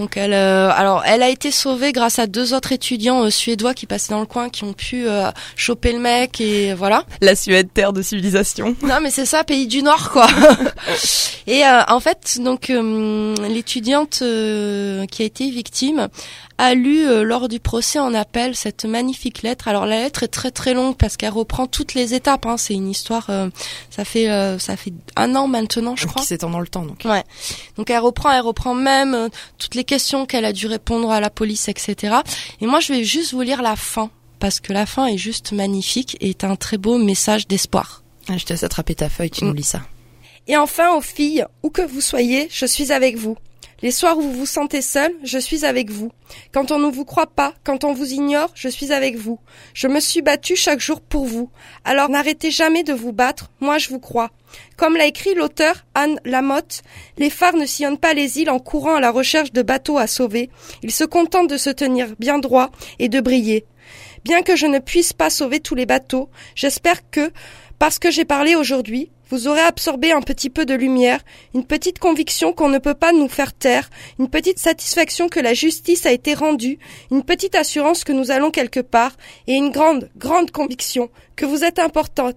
Donc elle, euh, alors elle a été sauvée grâce à deux autres étudiants euh, suédois qui passaient dans le coin, qui ont pu euh, choper le mec et voilà. La Suède, terre de civilisation. Non mais c'est ça, pays du Nord quoi. et euh, en fait donc euh, l'étudiante euh, qui a été victime a lu euh, lors du procès en appel cette magnifique lettre. Alors la lettre est très très longue parce qu'elle reprend toutes les étapes. Hein. C'est une histoire. euh, ça fait euh, ça fait un an maintenant je crois. Qui s'étend dans le temps donc. Ouais. Donc elle reprend, elle reprend même euh, toutes les questions qu'elle a dû répondre à la police, etc. Et moi, je vais juste vous lire la fin parce que la fin est juste magnifique et est un très beau message d'espoir. Ah, je te laisse attraper ta feuille, tu Mm. nous lis ça. Et enfin, aux filles, où que vous soyez, je suis avec vous. Les soirs où vous vous sentez seul, je suis avec vous. Quand on ne vous croit pas, quand on vous ignore, je suis avec vous. Je me suis battue chaque jour pour vous. Alors n'arrêtez jamais de vous battre, moi je vous crois. Comme l'a écrit l'auteur Anne Lamotte, les phares ne sillonnent pas les îles en courant à la recherche de bateaux à sauver. Ils se contentent de se tenir bien droit et de briller. Bien que je ne puisse pas sauver tous les bateaux, j'espère que, parce que j'ai parlé aujourd'hui, vous aurez absorbé un petit peu de lumière, une petite conviction qu'on ne peut pas nous faire taire, une petite satisfaction que la justice a été rendue, une petite assurance que nous allons quelque part, et une grande, grande conviction que vous êtes importante,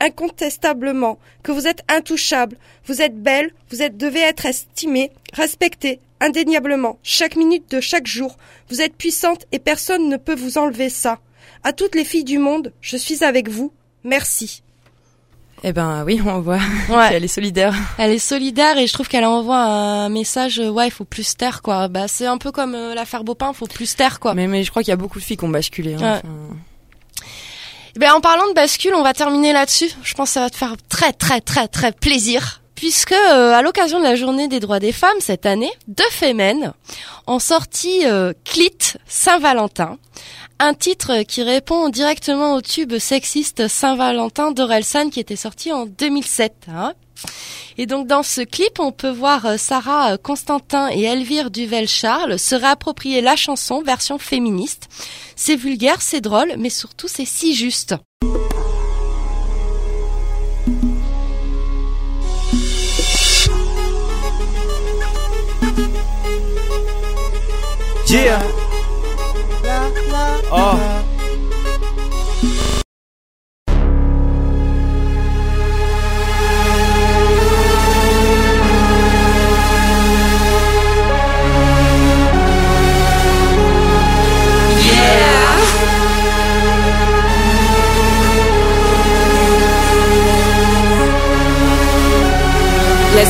incontestablement, que vous êtes intouchable, vous êtes belle, vous êtes devez être estimée, respectée, indéniablement, chaque minute de chaque jour, vous êtes puissante et personne ne peut vous enlever ça. À toutes les filles du monde, je suis avec vous. Merci. Eh ben oui, on voit Ouais. qu'elle est solidaire. Elle est solidaire et je trouve qu'elle envoie un message. euh, Ouais, il faut plus taire quoi. Bah c'est un peu comme euh, l'affaire Bopin, faut plus taire quoi. Mais, mais je crois qu'il y a beaucoup de filles qui ont basculé. hein. Ouais. Enfin, Eh Ben, en parlant de bascule, on va terminer là-dessus. Je pense que ça va te faire très très très très plaisir. Puisque euh, à l'occasion de la journée des droits des femmes cette année, deux Femmes ont sorti euh, Clit Saint-Valentin, Un titre qui répond directement au tube sexiste Saint-Valentin d'Orelsan qui était sorti en 2007. Hein. Et donc dans ce clip, on peut voir euh, Sarah euh, Constantin et Elvire Duvel-Charles se réapproprier la chanson version féministe. C'est vulgaire, c'est drôle, mais surtout c'est si juste. Oh.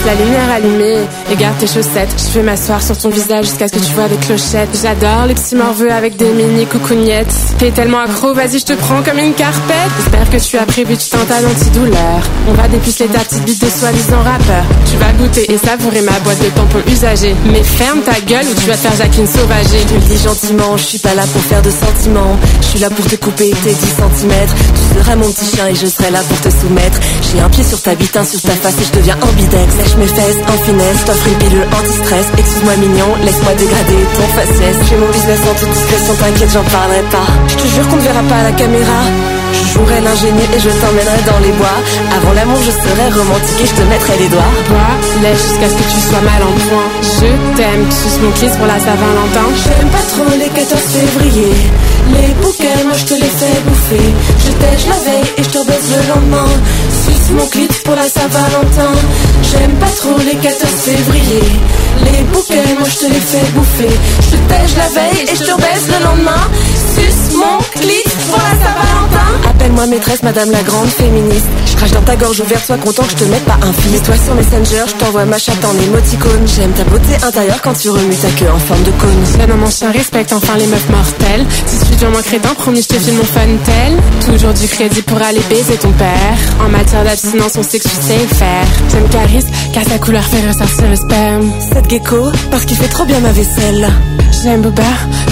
La lumière allumée et garde tes chaussettes. Je vais m'asseoir sur ton visage jusqu'à ce que tu vois avec clochette. J'adore les petits morveux avec des mini coucougnettes. T'es tellement accro, vas-y, je te prends comme une carpette. J'espère que tu as prévu tout un tas d'antidouleurs. On va dépuceler ta petite bite de soi-disant rappeur. Tu vas goûter et savourer ma boîte de tampons usagés. Mais ferme ta gueule ou tu vas te faire Jacqueline sauvager. Je me dis gentiment, je suis pas là pour faire de sentiments. Je suis là pour te couper tes 10 cm. Tu seras mon petit chien et je serai là pour te soumettre. J'ai un pied sur ta bite, un sur ta face et je deviens ambidex. Mes fesses en finesse, t'offre une pilule anti-stress. Excuse-moi mignon, laisse-moi dégrader ton faciès. J'ai mon business en toute discrétion, t'inquiète, j'en parlerai pas. Je te jure qu'on ne verra pas à la caméra. Je jouerai l'ingénu et je t'emmènerai dans les bois. Avant l'amour, je serai romantique et je te mettrai les doigts. Toi, lèche jusqu'à ce que tu sois mal en point. Je t'aime, tu suces mon kiss pour la Saint-Valentin. J'aime pas trop les 14 février. Les bouquets, moi je te les fais bouffer. Je tèche la veille et je te baisse le lendemain. Mon clit pour la Saint-Valentin. J'aime pas trop les 14 février. Les bouquets, moi je te les fais bouffer. Je tèche la veille et je te baisse le lendemain. Suce mon clit pour la Saint-Valentin. Appelle-moi maîtresse, madame la grande féministe. Je crache dans ta gorge ouverte, sois content que je te mette pas un fils. toi sur Messenger, je t'envoie ma chatte en émoticône. J'aime ta beauté intérieure quand tu remues ta queue en forme de cône. La maman chien respecte enfin les meufs mortelles. Si je suis durement crétin, promis, je te file mon fun tel. Toujours du crédit pour aller baiser ton père. En matière d'abstinence, on sait que tu sais faire. J'aime Caris, car sa couleur fait ressortir le sperme. Cette gecko, parce qu'il fait trop bien ma vaisselle. J'aime Boba,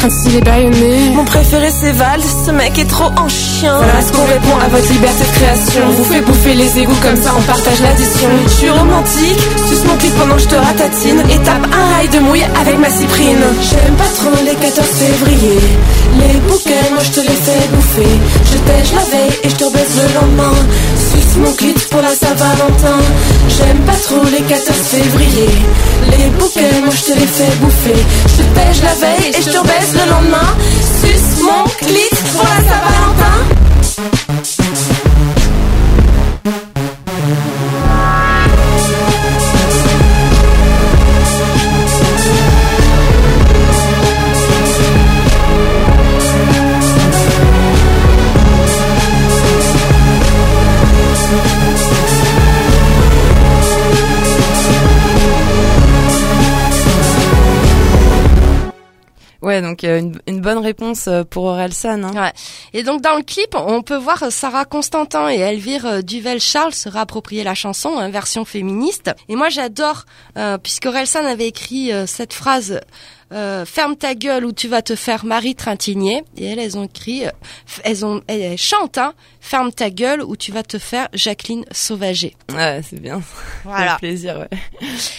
quand il est baïonné. Mon préféré c'est Val, ce mec est trop en chien. Voilà ce qu'on répond à votre liberté de création. On vous fait bouffer les égouts comme ça, on partage l'addition. Je suis romantique, suce mon cul pendant que je te ratatine. Et tape un rail de mouille avec ma cyprine. J'aime pas trop les 14 février. Les bouquets, moi je te les fais bouffer. Je tèche la veille et je te baisse le lendemain. Mon clit pour la Saint-Valentin. J'aime pas trop les 14 février. Les bouquets, moi je te les fais bouffer. Je tèche la veille et je te baisse le lendemain. Suce mon clit pour la Saint-Valentin. Ouais, donc euh, une, bonne réponse euh, pour Orelsan. Hein. Ouais. Et donc dans le clip, on peut voir Sarah Constantin et Elvire euh, Duvel-Charles se réapproprier la chanson, hein, version féministe. Et moi j'adore, euh, puisque Orelsan avait écrit cette phrase euh, ferme ta gueule ou tu vas te faire Marie Trintigné. Et elles, elles ont écrit, euh, elles ont, elles, elles chantent, hein, ferme ta gueule ou tu vas te faire Jacqueline Sauvager. Ouais, c'est bien. Voilà. Plaisir, ouais.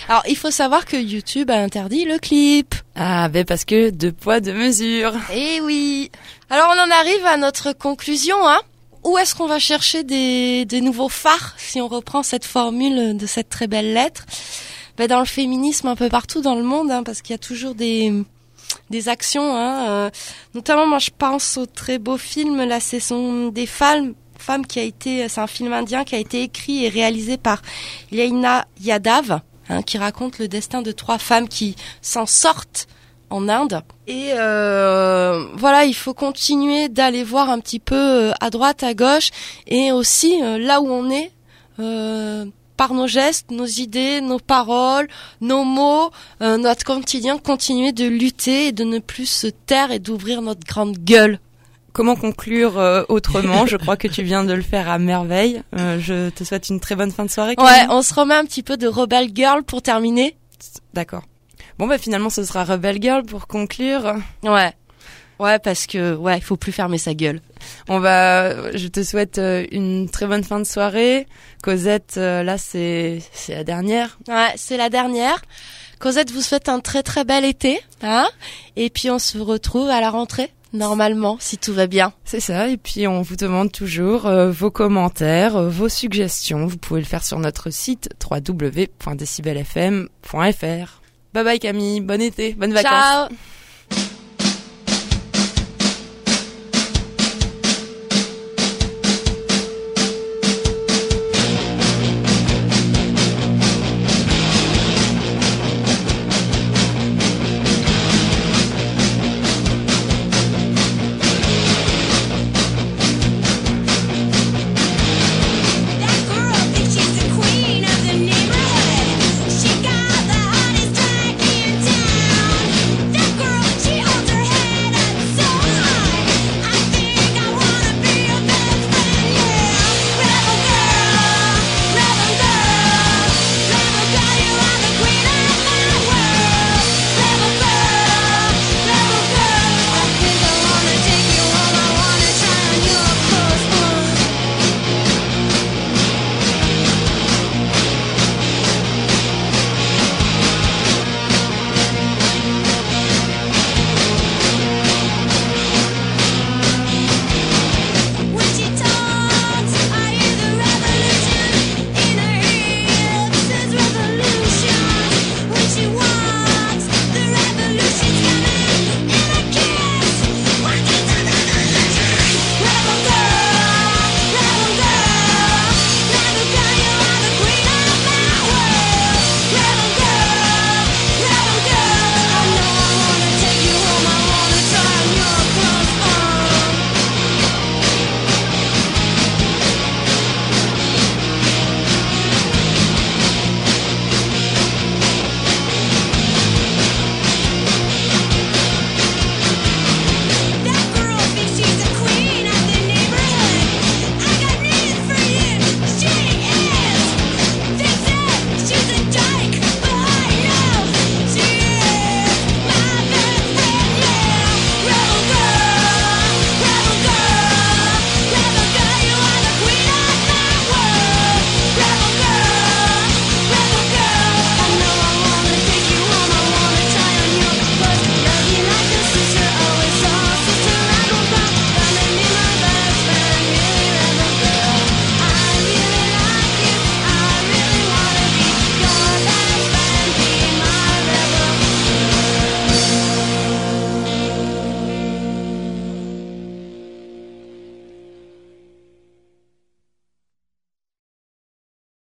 Alors, il faut savoir que YouTube a interdit le clip. Ah, ben parce que deux poids, deux mesures. Eh oui. Alors, on en arrive à notre conclusion, hein. Où est-ce qu'on va chercher des, des nouveaux phares si on reprend cette formule de cette très belle lettre? Ben Dans le féminisme un peu partout dans le monde, hein, parce qu'il y a toujours des, des actions. Hein, euh, notamment, moi, je pense au très beau film, La Saison des femmes, femme qui a été, c'est un film indien qui a été écrit et réalisé par Yaina Yadav, hein, qui raconte le destin de trois femmes qui s'en sortent en Inde. Et euh, voilà, il faut continuer d'aller voir un petit peu euh, à droite, à gauche, et aussi euh, là où on est. Euh, par nos gestes, nos idées, nos paroles, nos mots, euh, notre quotidien, continuer de lutter et de ne plus se taire et d'ouvrir notre grande gueule. Comment conclure euh, autrement? Je crois que tu viens de le faire à merveille. Euh, je te souhaite une très bonne fin de soirée. Ouais, on se remet un petit peu de Rebel Girl pour terminer. D'accord. Bon bah finalement ce sera Rebel Girl pour conclure. Ouais. Ouais, parce que ouais, il faut plus fermer sa gueule. On va, je te souhaite euh, une très bonne fin de soirée. Cosette, euh, là c'est c'est la dernière. Ouais, c'est la dernière. Cosette vous souhaite un très très bel été, hein Et puis on se retrouve à la rentrée. Normalement, si tout va bien. C'est ça, et puis on vous demande toujours euh, vos commentaires, euh, vos suggestions. Vous pouvez le faire sur notre site www.decibelfm.fr. Bye bye Camille, bon été, bonnes vacances. Ciao